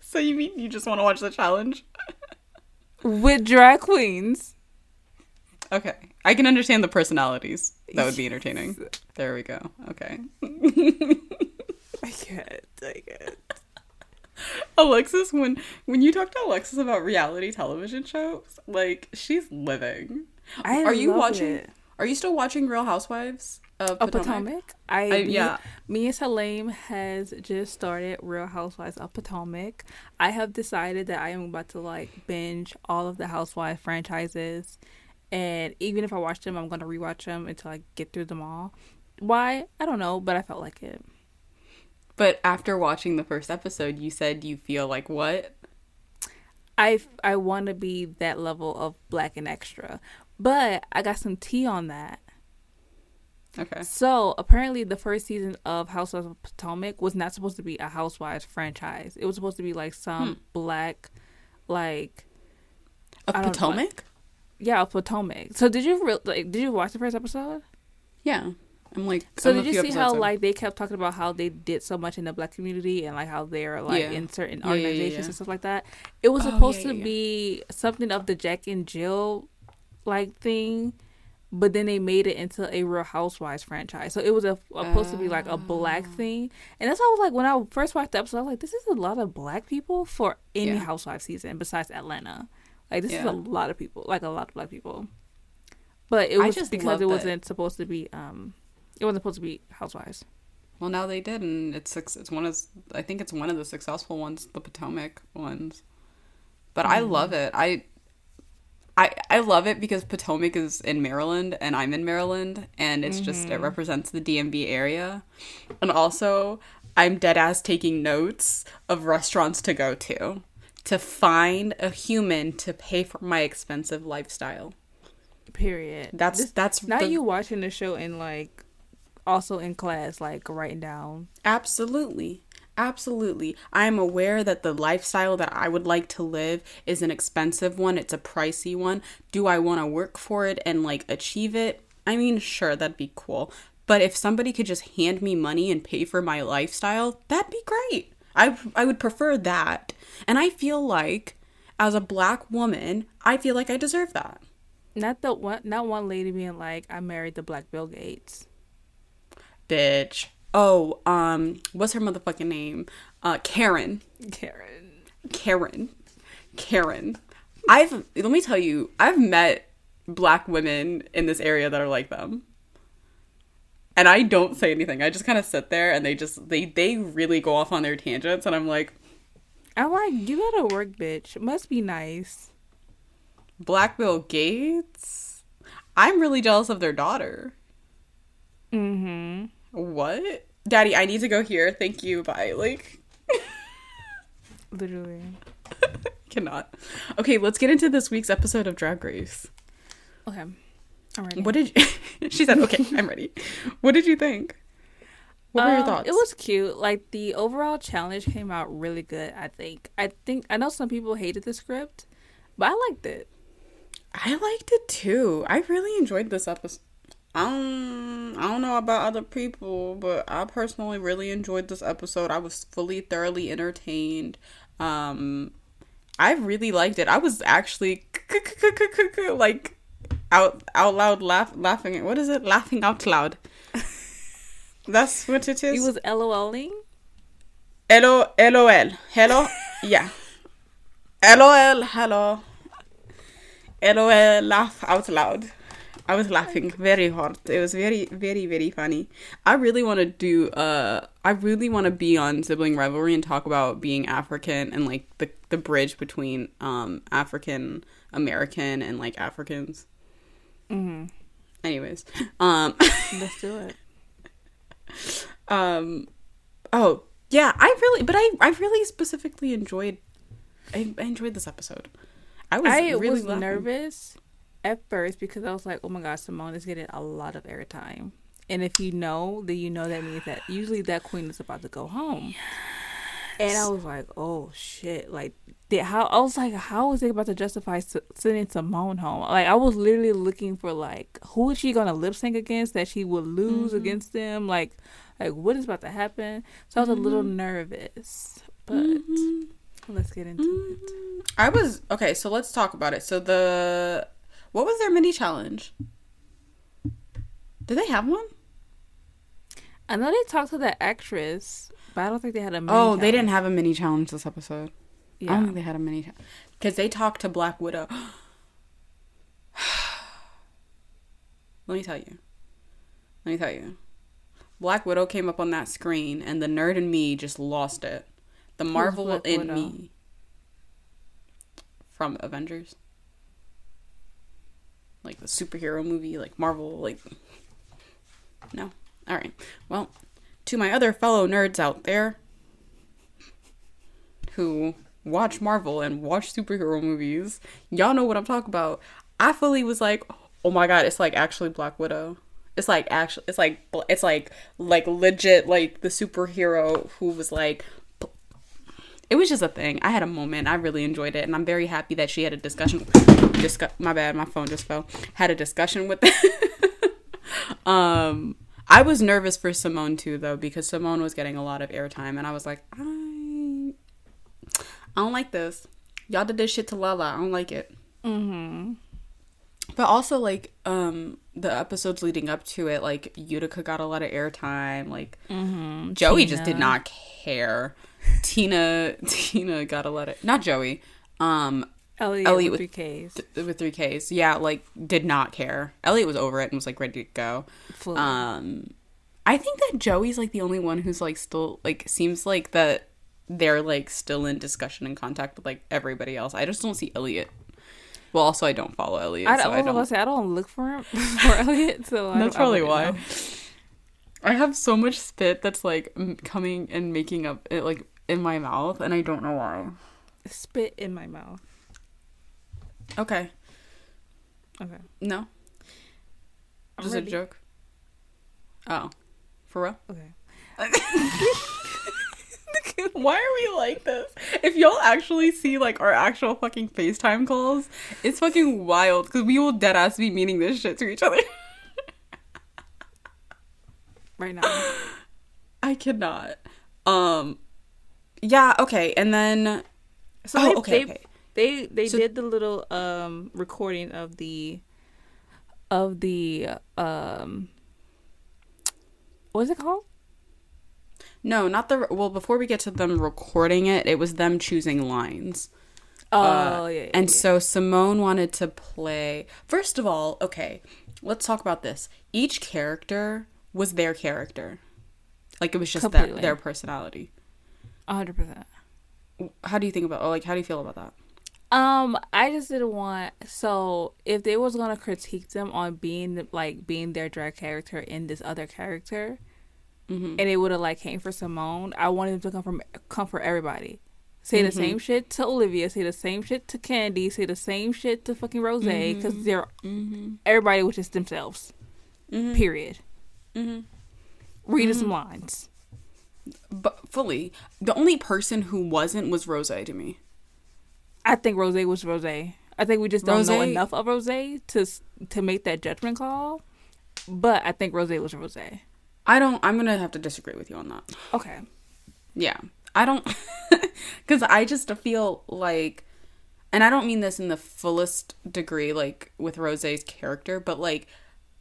So you mean you just want to watch the challenge? With drag queens. Okay, I can understand the personalities. That would be entertaining. There we go. Okay. I can't. I can't. Alexis, when when you talk to Alexis about reality television shows, like she's living. I are you watching? it. Are you still watching Real Housewives of Potomac? Potomac. I, I- me, yeah. Me and Salim has just started Real Housewives of Potomac. I have decided that I am about to like binge all of the Housewives franchises, and even if I watch them, I'm gonna rewatch them until I get through them all. Why? I don't know, but I felt like it. But after watching the first episode, you said you feel like what? I I want to be that level of black and extra, but I got some tea on that. Okay. So apparently, the first season of Housewives of Potomac was not supposed to be a Housewives franchise. It was supposed to be like some hmm. black, like Of. Potomac? Yeah, Potomac. So did you re- like? Did you watch the first episode? Yeah. I'm like. So did you see how in. like they kept talking about how they did so much in the black community and like how they're like Yeah. in certain Yeah, organizations yeah. and stuff like that? It was Oh, supposed to be something of the Jack and Jill like thing, but then they made it into a Real Housewives franchise. So it was a, supposed to be like a black Ah. thing, and that's why I was like when I first watched the episode, I was like, this is a lot of black people for any. Housewives season besides Atlanta. Like this is a lot of people, like a lot of black people. But it I was just because it that- wasn't supposed to be um, it wasn't supposed to be Housewives. Well, now they did, and it's suc- it's one of I think it's one of the successful ones, the Potomac ones. But I Mm-hmm. love it. I I, I love it because Potomac is in Maryland and I'm in Maryland and it's just it represents the DMV area. And also I'm dead ass taking notes of restaurants to go to to find a human to pay for my expensive lifestyle. Period. That's This- that's Not the- you watching the show and like also in class, like writing down. Absolutely. Absolutely. I am aware that the lifestyle that I would like to live is an expensive one, it's a pricey one. Do I want to work for it and like achieve it? I mean, sure, that'd be cool. But if somebody could just hand me money and pay for my lifestyle, that'd be great. I I would prefer that. And I feel like as a black woman, I feel like I deserve that. Not the one. Not one lady being like, "I married the Black Bill Gates." Bitch. Oh, um, what's her motherfucking name? Uh, Karen. Karen. Karen. Karen. I've let me tell you, I've met black women in this area that are like them. And I don't say anything. I just kind of sit there and they just they they really go off on their tangents and I'm like, I'm like, you gotta work, bitch. Must be nice. Black Bill Gates? I'm really jealous of their daughter. Mm-hmm. What? Daddy, I need to go here. Thank you. Bye. Like Literally. cannot. Okay, let's get into this week's episode of Drag Race. Okay. I'm ready. What did you She said, "Okay, I'm ready." What did you think? What were your Um, thoughts? It was cute. Like the overall challenge came out really good. I think. I think. I know some people hated the script, but I liked it. I liked it too. I really enjoyed this episode. Um, I don't know about other people, but I personally really enjoyed this episode. I was fully thoroughly entertained. Um, I really liked it. I was actually like out out loud laugh laughing. What is it? Laughing out loud. That's what it is. He was LOLing. Hello, LOL. Hello, yeah. LOL, hello. LOL, laugh out loud. I was laughing very hard. It was very, very, very funny. I really want to do, uh, I really want to be on Sibling Rivalry and talk about being African and like the, the bridge between, um, African American and like Africans. Mm-hmm. Anyways, um, Let's do it. um oh yeah i really but i i really specifically enjoyed i, I enjoyed this episode i was I really was nervous at first because I was like, "Oh my gosh, Symone is getting a lot of airtime." And if you know, then you know that means that usually that queen is about to go home. And I was like, "Oh shit!" Like, did, how? I was like, "How is they about to justify s- sending Symone home?" Like, I was literally looking for like, who is she gonna lip sync against that she would lose Mm-hmm. against them? Like, like what is about to happen? So I was a little Mm-hmm. nervous, but let's get into it. i was okay so let's talk about it so the what was their mini challenge did they have one? I know they talked to the actress, but I don't think they had a. Mini Oh, they didn't have a mini challenge this episode. I don't Yeah. think they had a mini challenge because they talked to Black Widow. Let me tell you. Let me tell you. Black Widow came up on that screen, and the nerd in me just lost it. The Marvel in Widow? me from Avengers, like the superhero movie, like Marvel, like no. All right. Well, to my other fellow nerds out there who watch Marvel and watch superhero movies, y'all know what I'm talking about. I fully was like, "Oh my god, it's like actually Black Widow." It's like actually it's like it's like like legit like the superhero who was like it was just a thing. I had a moment. I really enjoyed it, and I'm very happy that she had a discussion. Discuss. My bad. My phone just fell. Had a discussion with. um, I was nervous for Symone too, though, because Symone was getting a lot of airtime, and I was like, I, I don't like this. Y'all did this shit to Lala. I don't like it. Mm-hmm. But also, like, um, the episodes leading up to it, like Utica got a lot of airtime. Like, Mm-hmm. Joey just did not care. Tina Tina got a lot of not Joey. Um Elliott, Elliott with with- three Ks. th- with 3Ks. Yeah, like did not care. Elliott was over it and was like ready to go. Fully. Um I think that Joey's like the only one who's like still like seems like that they're like still in discussion and contact with like everybody else. I just don't see Elliott. Well, also I don't follow Elliott. I, so don't, I I, don't. say I don't look for him for Elliott, so I That's probably why. know. I have so much spit that's like coming and making up it like in my mouth, and I don't know why. Spit in my mouth. Okay, Okay, no, I'm just ready. a joke. Oh, for real? Okay. Why are we like this? If y'all actually see like our actual fucking FaceTime calls, it's fucking wild because we will dead ass be meaning this shit to each other. Right now. I cannot. Um, yeah, okay, and then So oh, they, okay, they, okay. They they So- did the little um recording of the of the um what's it called? No, not the well. Before we get to them recording it, it was them choosing lines. Oh Uh, yeah, yeah, and yeah. so Simone wanted to play. First of all, okay, let's talk about this. Each character was their character, like it was just their, their personality. a hundred percent. How do you think about? Or like, how do you feel about that? Um, I just didn't want so if they was gonna critique them on being like being their drag character in this other character, Mm-hmm. and it would have like came for Symone, I wanted them to come from come for everybody. Say the same shit to Olivia. Say the same shit to Kandy. Say the same shit to fucking Rose because they're Mm-hmm. everybody was just themselves. Period. Mm-hmm. Read us some lines. But fully, the only person who wasn't was Rose to me. I think Rose was Rose. I think we just don't know enough of Rose to to make that judgment call. But I think Rose was Rose. I don't. I'm gonna have to disagree with you on that. Okay. Yeah. I don't cuz I just feel like and I don't mean this in the fullest degree like with Rosé's character, but like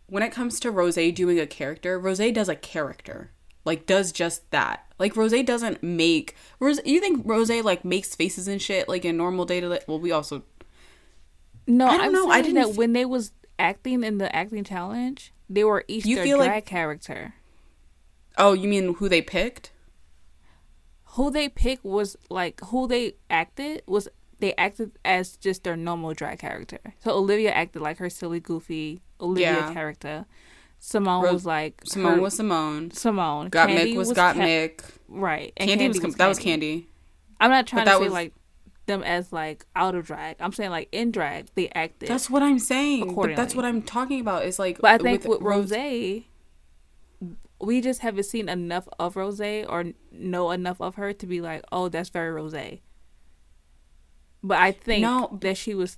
when it comes to Rosé doing a character, Rosé does a character. Like does just that. Like Rosé doesn't make Rose you think Rosé like makes faces and shit like in normal day to day well we also No, I don't I'm know, I didn't that when they was acting in the acting challenge, they were each You their feel like- drag character. Oh, you mean who they picked? Who they picked was like who they acted was they acted as just their normal drag character. So Olivia acted like her silly, goofy Olivia Yeah. character. Symone was like Symone her- was Symone. Symone. Got Candy Mick was, got Ca- Mick. Right. And Kandy, was, that was Kandy. I'm not trying But to say was- like them as like out of drag. I'm saying like in drag they acted. That's what I'm saying. But that's what I'm talking about. Is like, but I think with, Rose- Rose, we just haven't seen enough of Rose or know enough of her to be like, oh, that's very Rose. But I think No. that she was.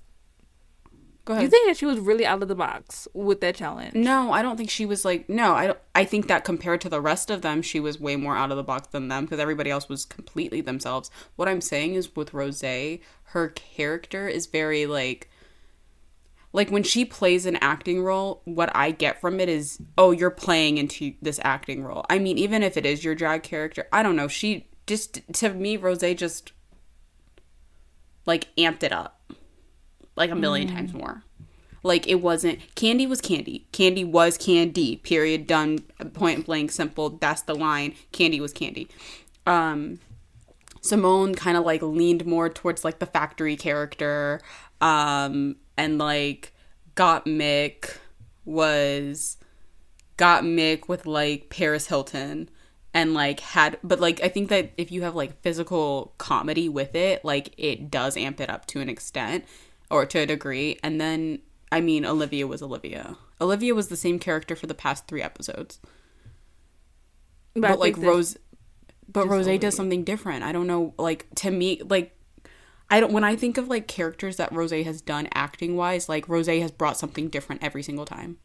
Go ahead. You think that she was really out of the box with that challenge? No, I don't think she was like. No, I don't. I think that compared to the rest of them, she was way more out of the box than them because everybody else was completely themselves. What I'm saying is with Rose, her character is very like. Like when she plays an acting role, what I get from it is, oh, you're playing into this acting role. I mean, even if it is your drag character, I don't know. She just to me, Rose just like amped it up like a million times more. Like it wasn't Kandy was Kandy. Kandy was Kandy. Period. Done. Point blank. Simple. That's the line. Kandy was Kandy. Um, Symone kind of like leaned more towards like the factory character. Um, and like Gottmik was Gottmik with like Paris Hilton and like had but like I think that if you have like physical comedy with it, like it does amp it up to an extent or to a degree. And then I mean Olivia was Olivia. Olivia was the same character for the past 3 episodes. I But, like Rose but Rose Olivia. does something different. I don't know like to me like I don't when I think of like characters that Rose has done acting wise, like Rose has brought something different every single time.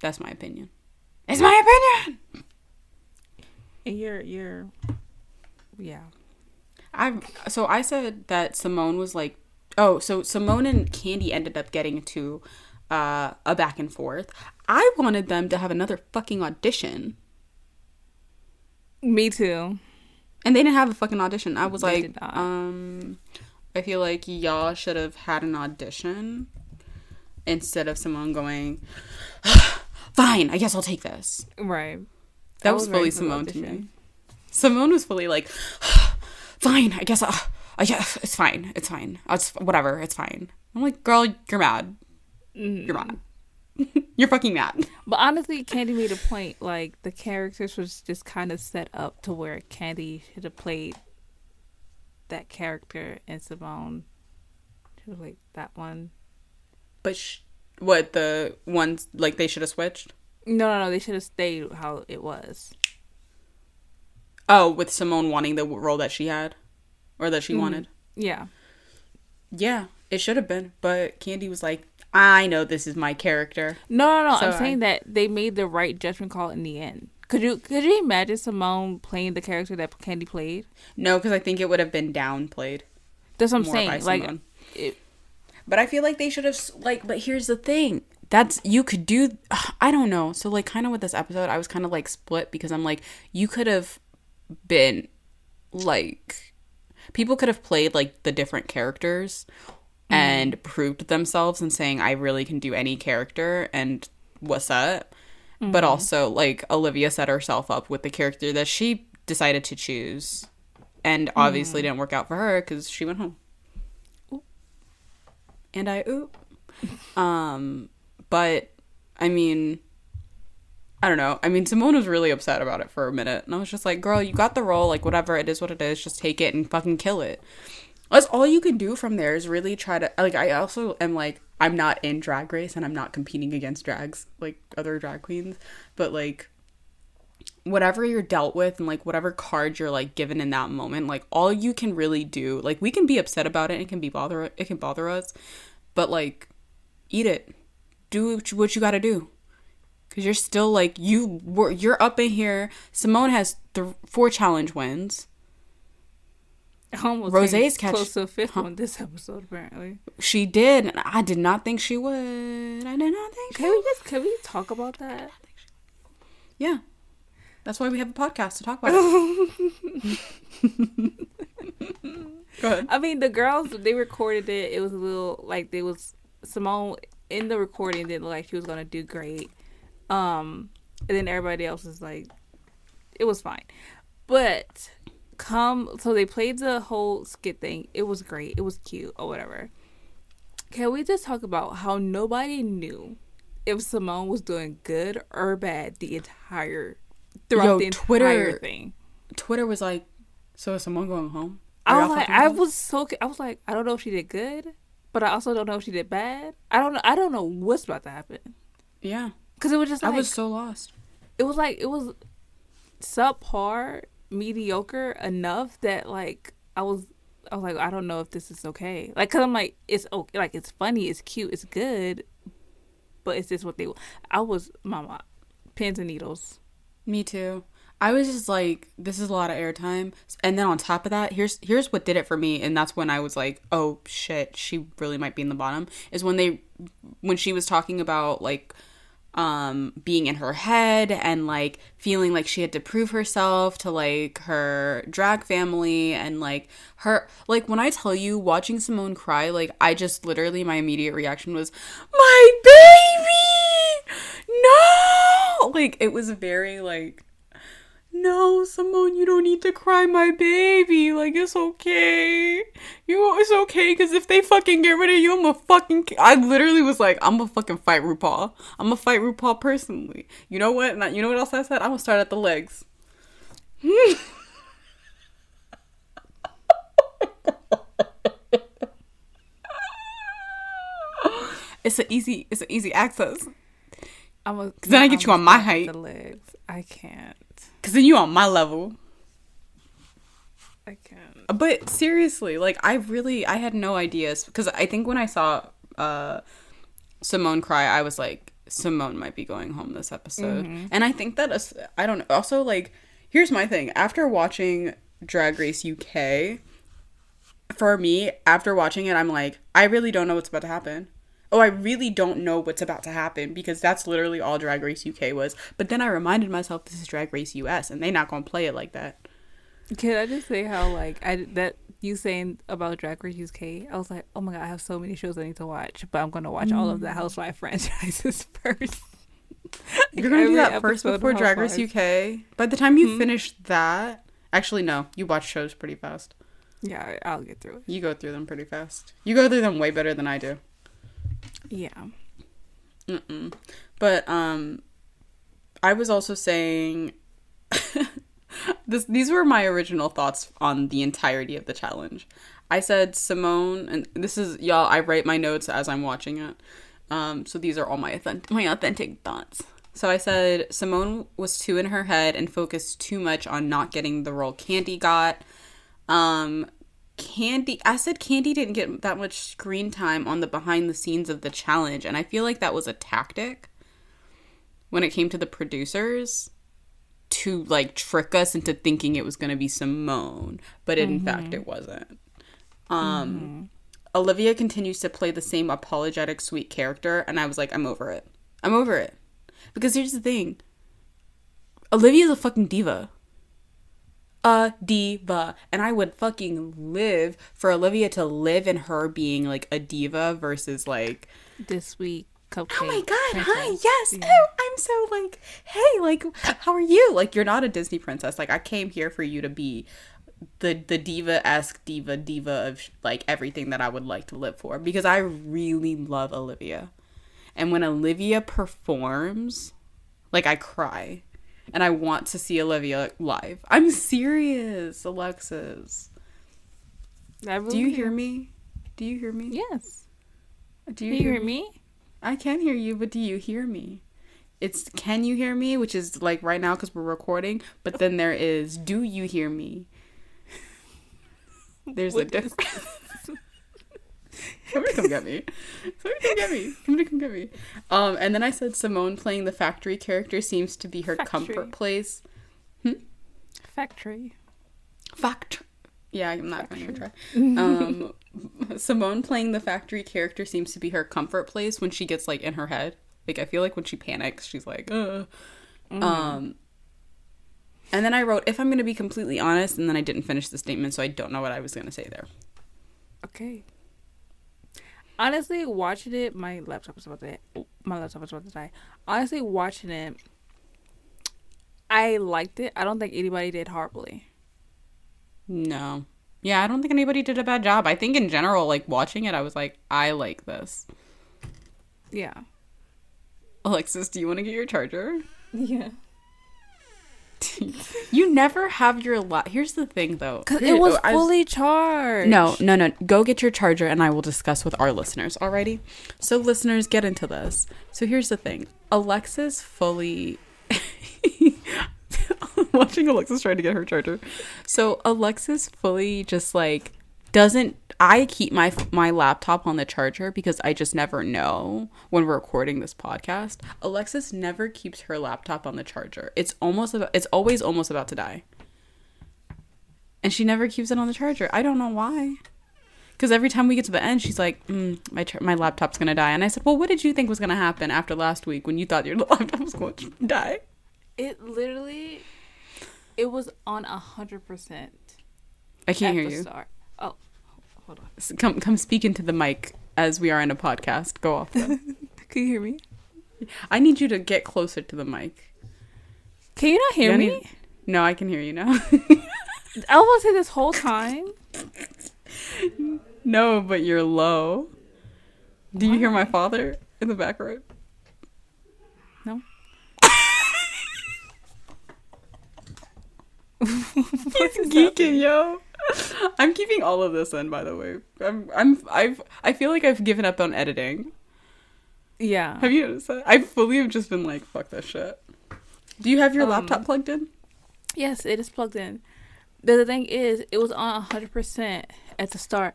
That's my opinion. It's my opinion. And you're you're, yeah. I so I said that Symone was like oh so Symone and Kandy ended up getting to uh, a back and forth. I wanted them to have another fucking audition, Me too. and they didn't have a fucking audition. I was They like, um, I feel like y'all should have had an audition instead of Symone going, fine, I guess I'll take this. Right. That I was, was fully Symone to me. Symone was fully like, fine, I guess I'll, oh, yeah, it's fine, it's fine, it's whatever, it's fine. I'm like, girl, you're mad, you're mad, you're fucking mad. But honestly, Kandy made a point. Like the characters was just kind of set up to where Kandy should have played that character, and Symone should have played that one. But sh- what the ones like they should have switched? No, no, no. They should have stayed how it was. Oh, with Symone wanting the role that she had, or that she Mhm. wanted. Yeah. Yeah, it should have been, but Kandy was like, I know this is my character. No, no, no. So I'm I- saying that they made the right judgment call in the end. Could you could you imagine Symone playing the character that Kandy played? No, because I think it would have been downplayed. That's what I'm saying. Like, it, But I feel like they should have like. But here's the thing: that's you could do. I don't know. So like, kind of with this episode, I was kind of like split because I'm like, you could have been like, people could have played like the different characters mm-hmm. and proved themselves and saying, I really can do any character and what's up. But mm-hmm. also, like Olivia set herself up with the character that she decided to choose, and mm-hmm. obviously didn't work out for her because she went home. And I oop. Um, but I mean, I don't know. I mean, Symone was really upset about it for a minute, and I was just like, "Girl, you got the role. Like, whatever it is, what it is, just take it and fucking kill it." That's all you can do from there is really try to like. I also am like, I'm not in Drag Race, and I'm not competing against drags like other drag queens, but like whatever you're dealt with and like whatever card you're like given in that moment like all you can really do like we can be upset about it it can be bother it can bother us but like eat it do what you, what you got to do because you're still like you were you're up in here Symone has th- four challenge wins I almost came catch- close to a fifth one this episode. Apparently, she did and i did not think she would i did not think she can we just can we talk about that? yeah that's why we have a podcast to talk about it go ahead I mean, the girls they recorded it. It was a little like they was Symone in the recording didn't look like she was gonna do great. Um, and then everybody else was like, it was fine. But come, so they played the whole skit thing. It was great. It was cute or whatever. Can we just talk about how nobody knew if Symone was doing good or bad the entire throughout Yo, the entire Twitter- thing? twitter was like so is someone going home I was like, I was so, I was like, I don't know if she did good, but I also don't know if she did bad. I don't know, I don't know what's about to happen yeah because it was just i was so lost it was like it was subpar, mediocre enough that like I was, I was like, I don't know if this is okay. Like, cause I'm like, it's okay, like it's funny, it's cute, it's good, but is this what they? I was, mama, pins and needles. Me too. I was just like, this is a lot of airtime. And then on top of that, here's here's what did it for me, and that's when I was like, oh shit, she really might be in the bottom. Is when they when she was talking about like um being in her head and like feeling like she had to prove herself to like her drag family and like her like when I tell you watching Symone cry, like I just literally my immediate reaction was, My baby! No! Like it was very like no, Symone, you don't need to cry, my baby. Like, it's okay. You, it's okay, because if they fucking get rid of you, I'm a fucking. I literally was like, I'm gonna fucking fight RuPaul. I'm gonna fight RuPaul personally. You know what? You know what else I said? I'm gonna start at the legs. it's an easy, it's an easy access. I'm a, then I get I'm you on my height. The legs, I can't, Cause then you on my level. I can't. But seriously, like I really I had no ideas because I think when I saw uh Symone cry, I was like Symone might be going home this episode. And I think that is, I don't know. Also like here's my thing. After watching Drag Race UK, for me, after watching it, I'm like I really don't know what's about to happen. Oh, I really don't know what's about to happen because that's literally all Drag Race UK was. But then I reminded myself this is Drag Race US and they not going to play it like that. Can I just say how like I that you saying about Drag Race UK? I was like, oh my god, I have so many shows I need to watch, but I'm gonna watch all of the mm. Housewife franchises first. You're gonna do that first before Drag Race UK. By the time you hmm? finish that, actually no, you watch shows pretty fast. Yeah, I'll get through it. You go through them pretty fast. You go through them way better than I do. Yeah. Mm-mm. But um, I was also saying this. These were my original thoughts on the entirety of the challenge. I said Symone, and this is y'all. I write my notes as I'm watching it. Um, so these are all my authentic, my authentic thoughts. So I said Symone was too in her head and focused too much on not getting the role Kandy got. Um, Kandy, I said Kandy didn't get that much screen time on the behind the scenes of the challenge, and I feel like that was a tactic when it came to the producers to like trick us into thinking it was going to be Symone, but in fact it wasn't. Um, Olivia continues to play the same apologetic sweet character, and I was like, I'm over it. I'm over it. Because here's the thing Olivia's a fucking diva. A diva. And I would fucking live for Olivia to live in her being like a diva versus like, This week, cupcake. oh my god, hi, yes, Yeah. oh, I'm so like, hey, like, how are you? Like, you're not a Disney princess. Like, I came here for you to be the the diva esque diva diva of like everything that I would like to live for because I really love Olivia, and when Olivia performs, like I cry, and I want to see Olivia live. I'm serious, Alexis. Do you hear me? Do you hear me? Yes. Do Do you hear me? I can hear you, but do you hear me? It's can you hear me, which is like right now because we're recording, but then there is do you hear me? There's a What difference. Somebody come get me. Somebody come get me. Somebody come get me. Um, and then I said Symone playing the factory character seems to be her Factory. comfort place. Factory. Fact. Yeah, I'm not going to try. Um, Symone playing the factory character seems to be her comfort place when she gets like in her head. Like I feel like when she panics, she's like, Ugh. um. And then I wrote, if I'm going to be completely honest, and then I didn't finish the statement, so I don't know what I was going to say there. Okay. Honestly, watching it, my laptop was about to my laptop was about to die. Honestly, watching it, I liked it. I don't think anybody did horribly. No. Yeah, I don't think anybody did a bad job. I think in general, like watching it, I was like, I like this. Yeah. Alexis, do you want to get your charger? Yeah. you never have your lot. Here's the thing, though. It was oh, I fully charged. No, no, no. Go get your charger and I will discuss with our listeners. Alrighty? So, listeners, get into this. So, here's the thing Alexis fully. Watching Alexis trying to get her charger. So, Alexis fully just like doesn't. I keep my my laptop on the charger because I just never know when we're recording this podcast. Alexis never keeps her laptop on the charger. It's almost about, it's always almost about to die and she never keeps it on the charger. I don't know why. Because every time we get to the end, she's like, mm, "My char- my laptop's gonna die," and I said, "Well, what did you think was gonna happen after last week when you thought your laptop was going to die?" It literally, it was on a hundred percent. I can't hear you. Start. Oh, hold on. S- Come come speak into the mic as we are in a podcast. Go off. Can you hear me? I need you to get closer to the mic. Can you not hear I me? need- No, I can hear you now. I was say this whole time. no, but you're low. Do you hear my father in the background? No. He's geeking, yo. I'm keeping all of this in, by the way. I'm, I'm, I've, I feel like I've given up on editing. Yeah. Have you noticed that? I fully have just been like, fuck this shit. Do you have your Um, laptop plugged in? Yes, it is plugged in. The, the thing is, it was on hundred percent at the start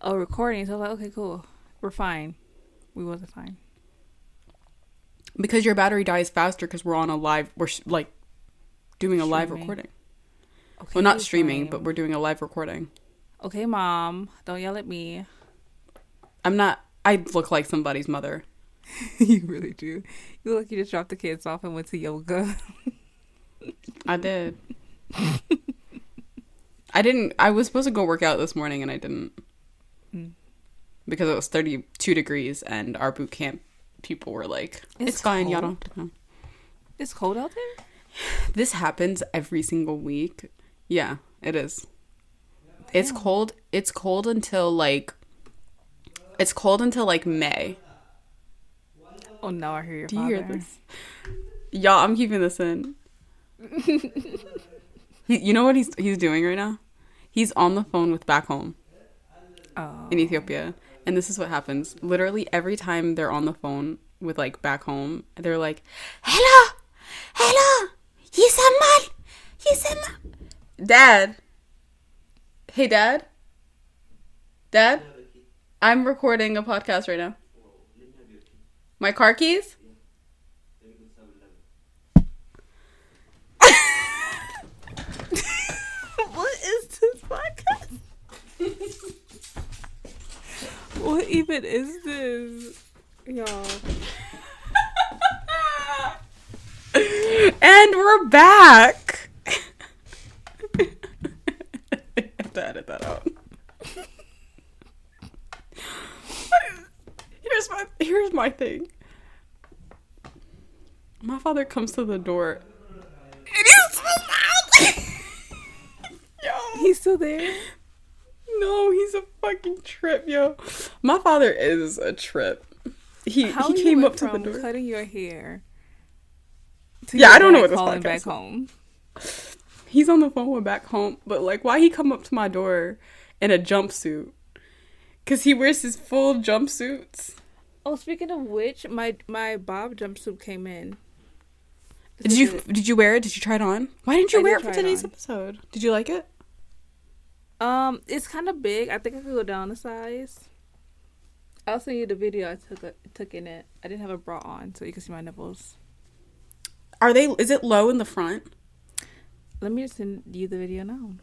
of recording. So I was like, okay, cool, we're fine. We wasn't fine. Because your battery dies faster because we're on a live, we're sh- like doing a live recording. Okay, Well, not streaming, fine. but we're doing a live recording. okay, mom. Don't yell at me. I'm not. I look like somebody's mother. you really do. You look like you just dropped the kids off and went to yoga. I did. I didn't. I was supposed to go work out this morning and I didn't Mm. because it was 32 degrees and our boot camp people were like, "It's, It's fine, y'all don't come." It's cold out there. This happens every single week. Yeah, it is. It's cold. It's cold until like it's cold until like May. Oh no, I hear your Do father. you hear this? Y'all, I'm keeping this in. he, you know what he's he's doing right now? He's on the phone with back home. Oh. In Ethiopia. And this is what happens. Literally every time they're on the phone with like back home, they're like, "Hello. Hello. Yisamal. Yisamal." Dad. Hey, Dad. Dad, I'm recording a podcast right now. My car keys? what is this podcast? what even is this, y'all? and we're back. I have to edit that out. here's my here's my thing. My father comes to the door. It is so loud. Yo. He's still there. No, he's a fucking trip, yo. My father is a trip. He How he came up to the door. cutting your hair. Yeah, I don't know what this podcast back is. home. He's on the phone with back home, but like, why he come up to my door in a jumpsuit? Cause he wears his full jumpsuits. Oh, speaking of which, my my Bob jumpsuit came in. Did you did you wear it? Did you try it on? Why didn't you I wear did it for try it today's episode? Did you like it? Um, it's kind of big. I think I could go down a size. I'll send you the video I took uh, took in it. I didn't have a bra on, so you can see my nipples. Are they? Is it low in the front? Let me just send you the video now.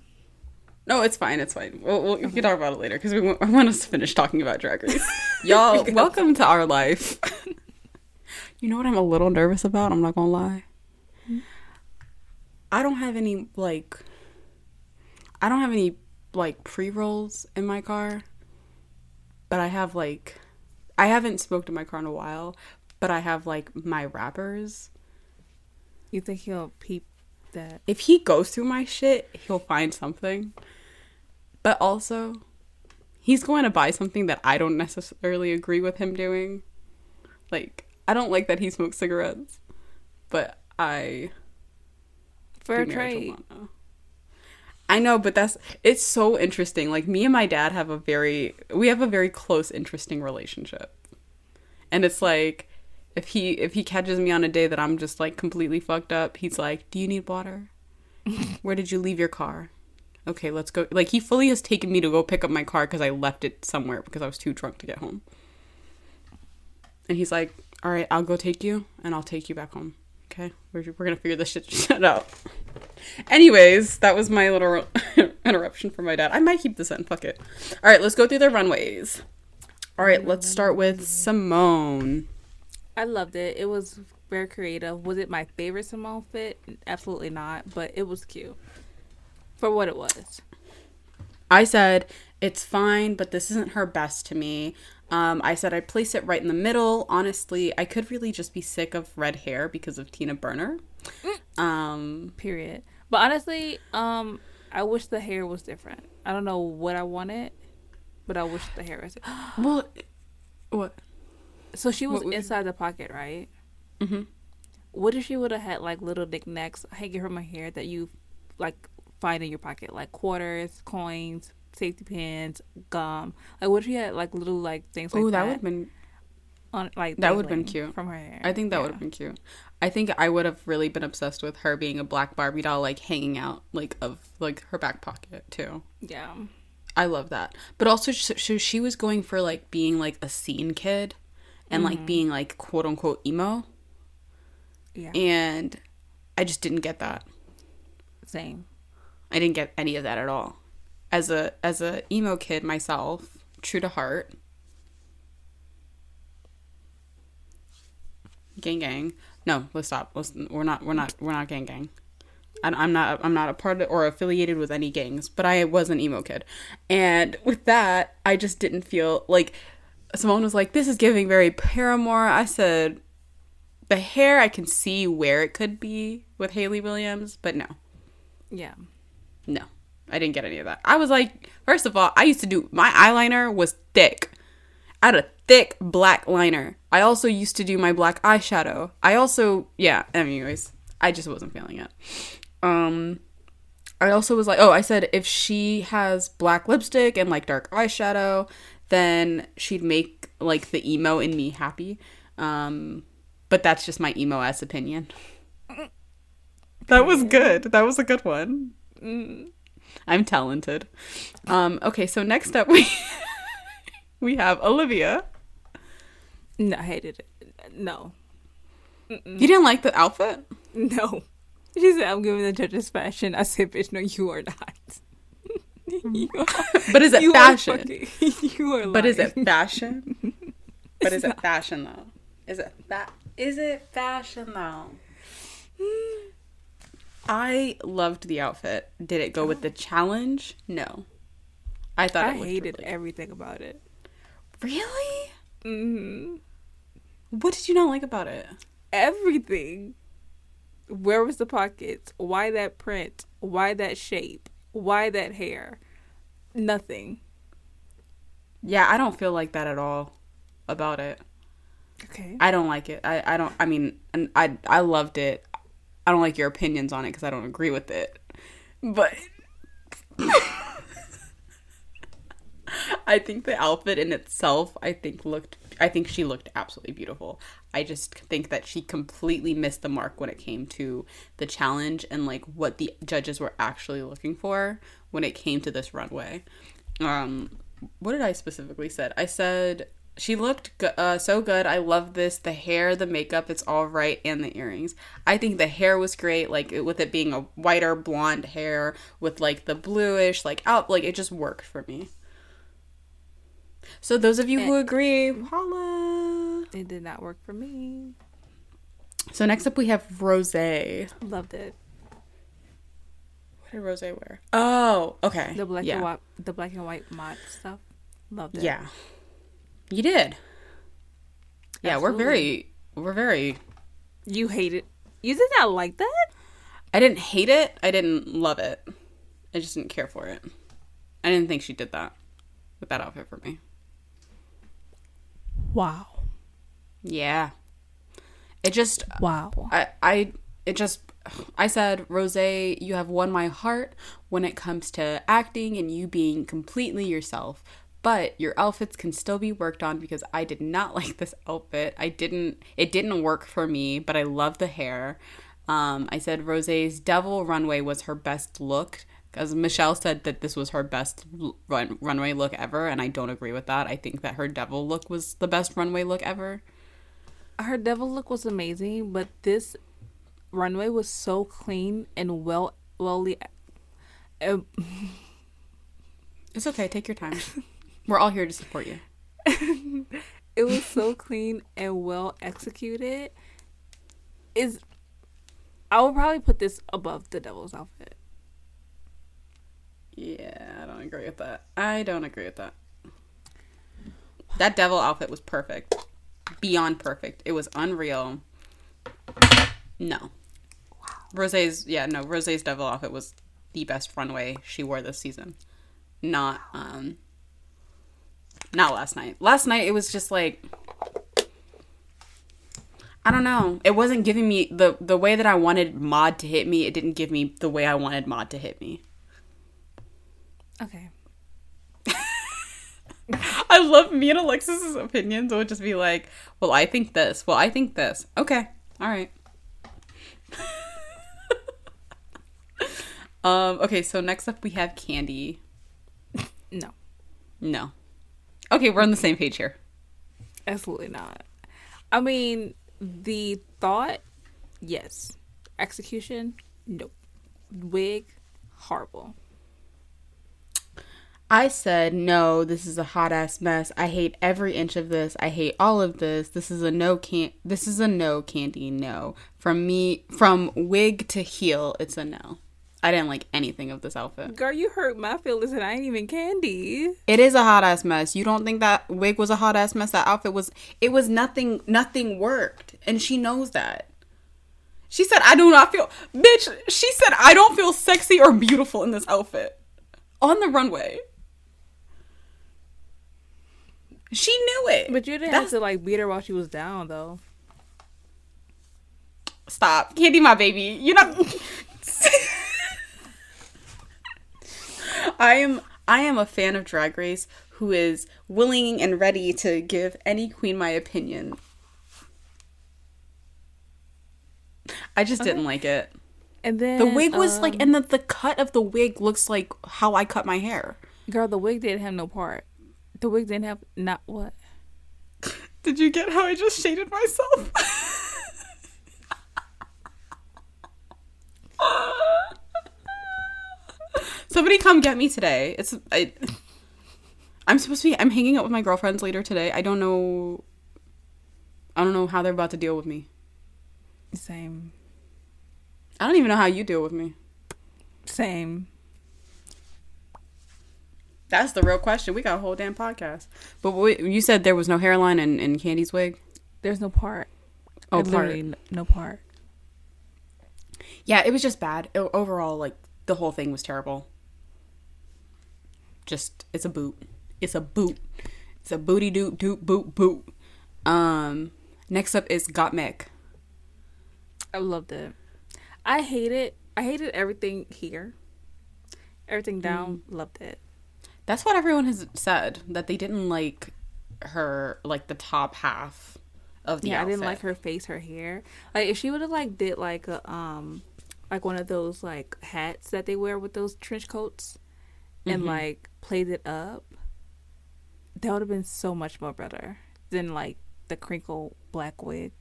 No, it's fine. It's fine. We'll, we'll, we can talk about it later because we want, I want us to finish talking about Drag Race. Y'all, welcome to our life. you know what I'm a little nervous about? I'm not gonna lie. Hmm? I don't have any like. I don't have any like pre rolls in my car, but I have like. I haven't smoked in my car in a while, but I have like my wrappers. You think he'll peep that? if he goes through my shit, he'll find something. But also, he's going to buy something that I don't necessarily agree with him doing. Like, I don't like that he smokes cigarettes, but I Fair trade. I know, but that's it's so interesting. Like me and my dad have a very we have a very close, interesting relationship. And it's like if he if he catches me on a day that I'm just like completely fucked up, he's like, "Do you need water? Where did you leave your car?" Okay, let's go. Like he fully has taken me to go pick up my car because I left it somewhere because I was too drunk to get home. And he's like, "All right, I'll go take you, and I'll take you back home." Okay, we're we're gonna figure this shit, shit out. Anyways, that was my little interruption from my dad. I might keep this in. Fuck it. All right, let's go through the runways. All right, let's start with Symone. I loved it. It was very creative. Was it my favorite Symone fit? Absolutely not, but it was cute for what it was. I said it's fine, but this isn't her best to me. Um, I said I'd place it right in the middle. Honestly, I could really just be sick of red hair because of Tina Burner. Um, Period. But honestly, um, I wish the hair was different. I don't know what I wanted, but I wish the hair was. well, what? So she was would- inside the pocket, right? hmm What if she would have had like little knickknacks hanging from her hair that you like find in your pocket, like quarters, coins, safety pins, gum? Like, what if she had like little like things like Oh, that? that would have been. on like that would've been cute. from her hair. I think that Yeah. would have been cute. I think I would have really been obsessed with her being a black Barbie doll, like hanging out like of like her back pocket too. Yeah. I love that. But also, so so she was going for like being like a scene kid and like mm-hmm. being like quote unquote emo. Yeah. And I just didn't get that. Same. I didn't get any of that at all. As a as a emo kid myself, true to heart. Gang gang. No, let's stop. Let's, we're not we're not we're not gang gang. And I'm not I'm not a part of or affiliated with any gangs, but I was an emo kid. And with that, I just didn't feel like Symone was like, This is giving very Paramore. I said the hair I can see where it could be with Hayley Williams, but no. Yeah. No. I didn't get any of that. I was like, first of all, I used to do my eyeliner was thick. I had a thick black liner. I also used to do my black eyeshadow. I also, yeah, anyways, I just wasn't feeling it. Um, I also was like, oh, I said if she has black lipstick and like dark eyeshadow, then she'd make like the emo in me happy. Um, but that's just my emo ass opinion. That was good. That was a good one. I'm talented. Um, okay, so next up we we have Olivia. No, I hated it. No, You didn't like the outfit? no. She said, "I'm giving the judges fashion." I said, "Bitch, no, you are not." Are, But is it fashion? fucking- you are. But is it fashion? but is it fashion though? Is it that? Is it fashion though? I loved the outfit. Did it go with the challenge? No. I thought I hated really- everything about it. Really? hmm What did you not like about it? Everything. Where was the pockets? Why that print? Why that shape? Why that hair? Nothing. Yeah, I don't feel like that at all about it. Okay. I don't like it. I, I don't. I mean, I I loved it. I don't like your opinions on it because I don't agree with it. But I think the outfit in itself, I think looked. I think she looked absolutely beautiful. I just think that she completely missed the mark when it came to the challenge and like what the judges were actually looking for when it came to this runway. Um, what did I specifically said? I said she looked uh, so good. I love this. The hair, the makeup, it's all right, and the earrings. I think the hair was great. Like it- with it being a whiter blonde hair with like the bluish like out, like it just worked for me. So those of you who eh. agree, holla. It did not work for me. So next up we have Rose. Loved it. What did Rose wear? Oh, okay. The black yeah. and white, the black and white mod stuff. Loved it. Yeah. You did. Yeah, we're very we're very You hate it. You did not like that? I didn't hate it. I didn't love it. I just didn't care for it. I didn't think she did that with that outfit for me. Wow. Yeah. It just Wow. I I it just I said, Rose, you have won my heart when it comes to acting and you being completely yourself. But your outfits can still be worked on because I did not like this outfit. I didn't it didn't work for me, but I love the hair. Um, I said Rose's Devil Runway was her best look because Michelle said that this was her best run- runway look ever, and I don't agree with that. I think that her Devil look was the best runway look ever. Her devil look was amazing, but this runway was so clean and well, well. Uh, It's okay, take your time. We're all here to support you. it was so clean and well executed. Is I would probably put this above the devil's outfit. Yeah, I don't agree with that. I don't agree with that. That devil outfit was perfect. Beyond perfect. It was unreal. No. Rose's yeah, no, Rose's devil outfit was the best runway she wore this season. Not um not last night. Last night it was just like I don't know. It wasn't giving me the the way that I wanted mod to hit me. It didn't give me the way I wanted mod to hit me. Okay. I love me and Alexis's opinions. It would just be like, well, I think this. Well, I think this. Okay. All right. um, okay, so next up we have Kandy. No, No. Okay, we're on the same page here. absolutely not. I mean, the thought, yes. Execution, nope. Wig, horrible. I said, no, this is a hot ass mess. I hate every inch of this. I hate all of this. This is a no can this is a no Kandy no. From me from wig to heel, it's a no. I didn't like anything of this outfit. Girl, you hurt my feelings and I ain't even Kandy. It is a hot ass mess. You don't think that wig was a hot ass mess? That outfit was it was nothing nothing worked. And she knows that. She said I do not feel bitch, she said I don't feel sexy or beautiful in this outfit. on the runway. She knew it. But you didn't That's- have to like beat her while she was down though. Stop. Kandy my baby. You're not I am I am a fan of Drag Race who is willing and ready to give any queen my opinion. I just didn't like it. And then The wig was like um, and the, the cut of the wig looks like how I cut my hair. girl, the wig didn't have no part. The wig didn't have not what. Did you get how I just shaded myself? Somebody come get me today. It's I, I'm supposed to be I'm hanging out with my girlfriends later today. I don't know I don't know how they're about to deal with me. Same. I don't even know how you deal with me. Same. That's the real question. We got a whole damn podcast. But wait, you said there was no hairline in, in Kandy's wig? There's no part. Oh, part. literally no part. Yeah, it was just bad. O- overall, like the whole thing was terrible. Just it's a boot. It's a boot. It's a booty doot doot boot boot. Um, next up is Gottmik. I loved it. I hated I hated everything here. Everything down, loved it. That's what everyone has said that they didn't like her like the top half of the yeah, outfit. I didn't like her face, her hair. Like if she would have like did like a um like one of those like hats that they wear with those trench coats and Mm-hmm. like played it up, that would have been so much more better than like the crinkle black wig.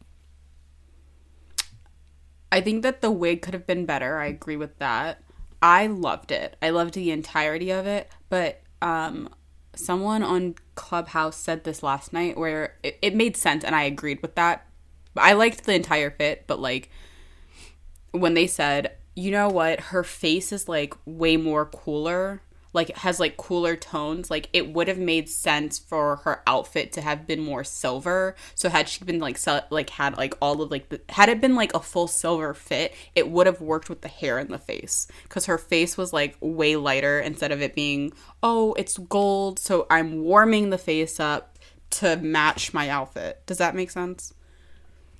I think that the wig could have been better. I agree with that. I loved it. I loved the entirety of it. But um, someone on Clubhouse said this last night where it, it made sense, and I agreed with that. I liked the entire fit, but like when they said, you know what, her face is like way more cooler, like has like cooler tones, like it would have made sense for her outfit to have been more silver. So had she been like so, like had like all of like the had it been like a full silver fit, it would have worked with the hair and the face cuz her face was like way lighter instead of it being, "Oh, it's gold, so I'm warming the face up to match my outfit." Does that make sense?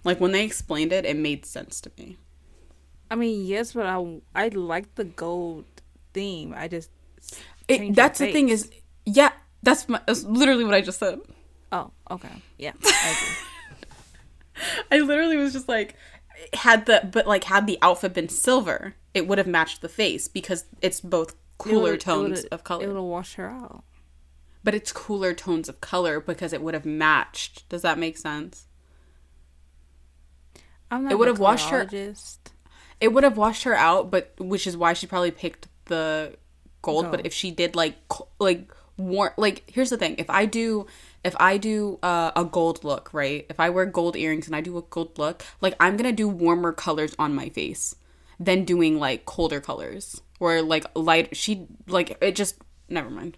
Like when they explained it, it made sense to me. I mean, yes, but I I like the gold theme. I just It, that's the thing is, yeah, that's, my, that's literally what I just said. Oh, okay. Yeah. I agree. I literally was just like, had the but like had the outfit been silver, it would have matched the face because it's both cooler tones of It would color. have washed her out. But it's cooler tones of color because it would have matched. Does that make sense? I'm not It a would've washed her- It would have washed her out, but which is why she probably picked the gold. But if she did like like warm, like here's the thing: if I do if I do uh, a gold look, right? If I wear gold earrings and I do a gold look, like I'm gonna do warmer colors on my face than doing like colder colors or like light. She like it just never mind.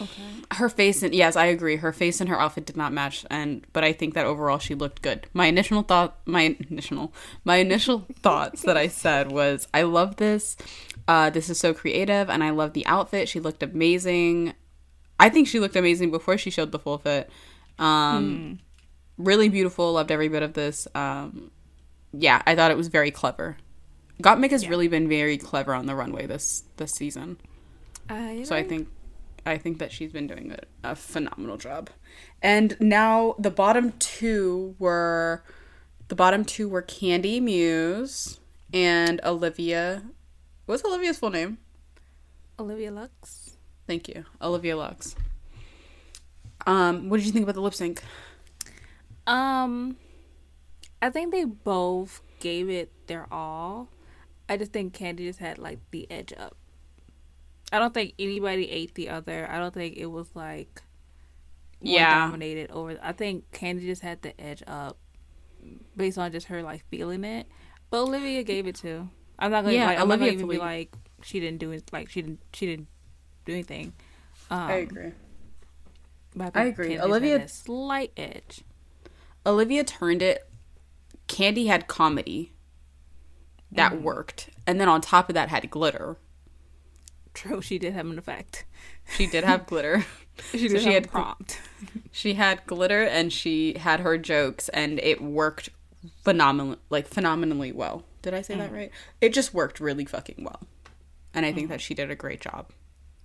Okay. Her face and yes, I agree. Her face and her outfit did not match, and but I think that overall she looked good. My initial thought, my initial, my initial thoughts that I said was, I love this. Uh, this is so creative, and I love the outfit. She looked amazing. I think she looked amazing before she showed the full fit. Um, Really beautiful. Loved every bit of this. Um, yeah, I thought it was very clever. Gottmik has really been very clever on the runway this this season. I So I think I think that she's been doing a, a phenomenal job. And now the bottom two were the bottom two were Kandy Muse and Olivia. What's Olivia's full name? Olivia Lux. Thank you, Olivia Lux. Um, what did you think about the lip sync? Um, I think they both gave it their all. I just think Kandy just had like the edge up. I don't think anybody ate the other. I don't think it was like Yeah. dominated over. I think Kandy just had the edge up based on just her like feeling it. But Olivia gave it to. I'm not gonna Yeah, like. I'm not Olivia gonna even be like she didn't do it. Like she didn't. She didn't do anything. Um, I agree. I think agree. Kandy just had Olivia- a slight edge. Olivia turned it. Kandy had comedy. that Mm. worked. And then on top of that had glitter. True, she did have an effect. She did have glitter. She So did she have had prompt. She had glitter and she had her jokes and it worked phenomenal like phenomenally well. Did I say that right? It just worked really fucking well. And I think that she did a great job.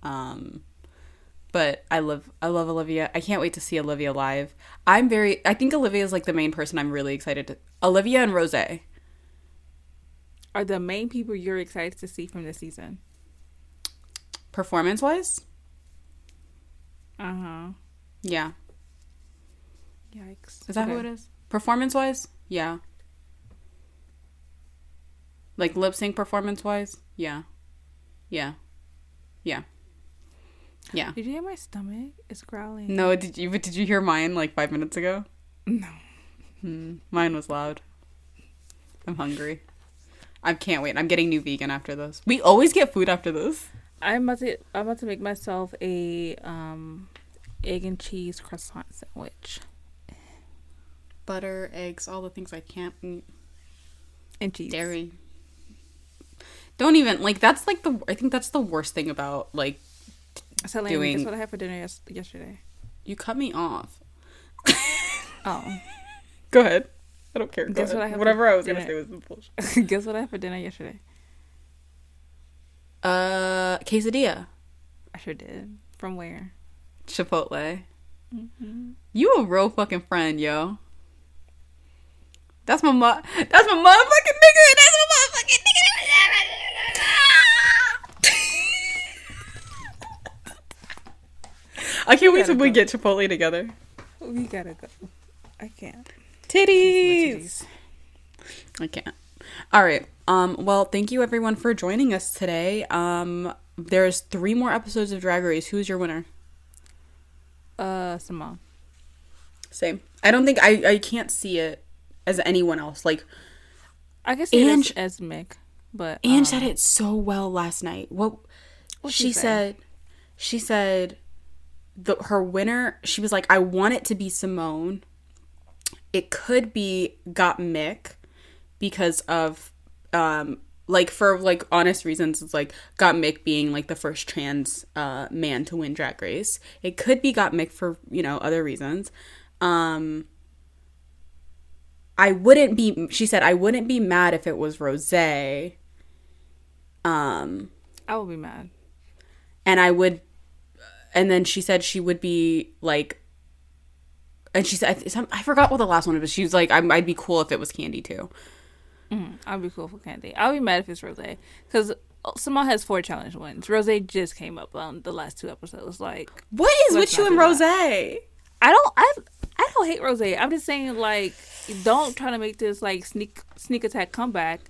Um but I love I love Olivia. I can't wait to see Olivia live. I'm very I think Olivia is like the main person I'm really excited to Olivia and Rose. Are the main people you're excited to see from this season? Performance wise? Uh huh. Yeah. Yikes. Is that who it is? Performance wise? Yeah. Like lip sync performance wise? Yeah. Yeah. Yeah. Yeah. Did you hear my stomach? It's growling. No, did you but did you hear mine like five minutes ago? No. Hmm. Mine was loud. I'm hungry. I can't wait. I'm getting new vegan after this. We always get food after this. I'm about to I'm about to make myself a um egg and cheese croissant sandwich Butter, eggs, all the things I can't eat. and cheese. Dairy. Don't even like that's like the I think that's the worst thing about like So, like, doing- guess what I had for dinner yes- yesterday? you cut me off. Oh, Go ahead. I don't care. Go Guess ahead. what I have Whatever for I was gonna say dinner? was bullshit. guess what I had for dinner yesterday? Uh, quesadilla, I sure did. From where? Chipotle. Mm-hmm. You a real fucking friend, yo. That's my mo- That's my motherfucking nigga. That's my motherfucking nigga. I can't wait till we get Chipotle together. We gotta go. I can't. Titties. I can't. All right. Um. Well, thank you everyone for joining us today. Um. There's three more episodes of Drag Race. Who's your winner? Uh, Symone. Same. I don't think I. I can't see it as anyone else. Like I guess Ange- is as Mick, but Anne um, said it so well last night. What she she said, she said, the her winner. She was like, I want it to be Symone. It could be Gottmik because of um like for like honest reasons. It's like Gottmik being like the first trans uh man to win Drag Race. It could be Gottmik for you know other reasons. Um. I wouldn't be she said I wouldn't be mad if it was Rose. Um I will be mad. and I would and then she said she would be like and she said some- I forgot what the last one was. She was like I'm, I'd be cool if it was Kandy too. Mm, I'll be cool for Kandy. I'll be mad if it's Rose because Symone has four challenge wins. Rose just came up on the last two episodes. Like What is with you and Rose? I don't I I don't hate Rose. I'm just saying like don't try to make this like sneak sneak attack comeback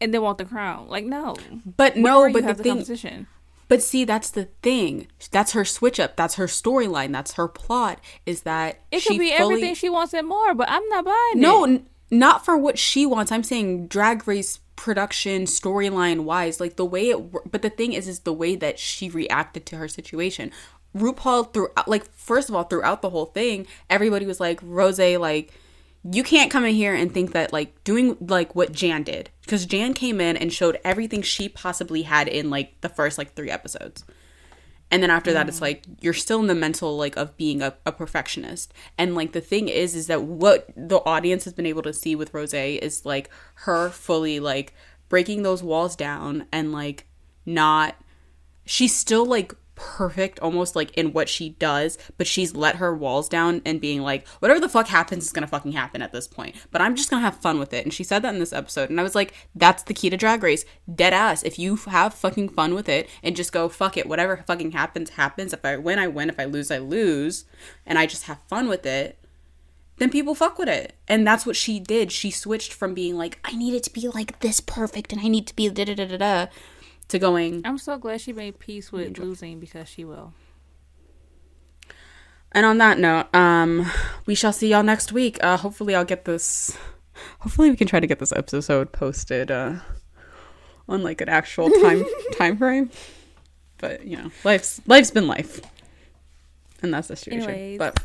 and then want the crown. Like no. But no, but the the thing. But see, that's the thing. That's her switch up. That's her storyline. That's her plot. Is that It she could be fully- everything she wants and more, but I'm not buying No, it. n- not for what she wants. I'm saying drag race production storyline wise, like the way it. But the thing is, is the way that she reacted to her situation. RuPaul throughout, like first of all, throughout the whole thing, everybody was like, "Rose, like." You can't come in here and think that like doing like what Jan did because Jan came in and showed everything she possibly had in like the first like three episodes. And then after that, it's mm. like you're still in the mental like of being a, a perfectionist. And like the thing is, is that what the audience has been able to see with Rose is like her fully like breaking those walls down and like not. She's still like perfect almost like in what she does but she's let her walls down and being like whatever the fuck happens is gonna fucking happen at this point but i'm just gonna have fun with it. And she said that in this episode and i was like that's the key to drag race. Dead ass. If you have fucking fun with it and just go fuck it whatever fucking happens happens. If i win i win. If i lose i lose and i just have fun with it then people fuck with it. And that's what she did. She switched from being like, I need it to be like this perfect and I need to be da da da da da to going, I'm so glad she made peace with losing because she will. And on that note, um, we shall see y'all next week. Uh, hopefully, I'll get this. Hopefully, we can try to get this episode posted uh, on like an actual time time frame. But you know, life's life's been life, and that's the situation. Anyways. But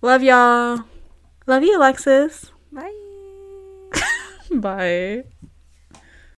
love y'all. Love you, Alexis. Bye. Bye.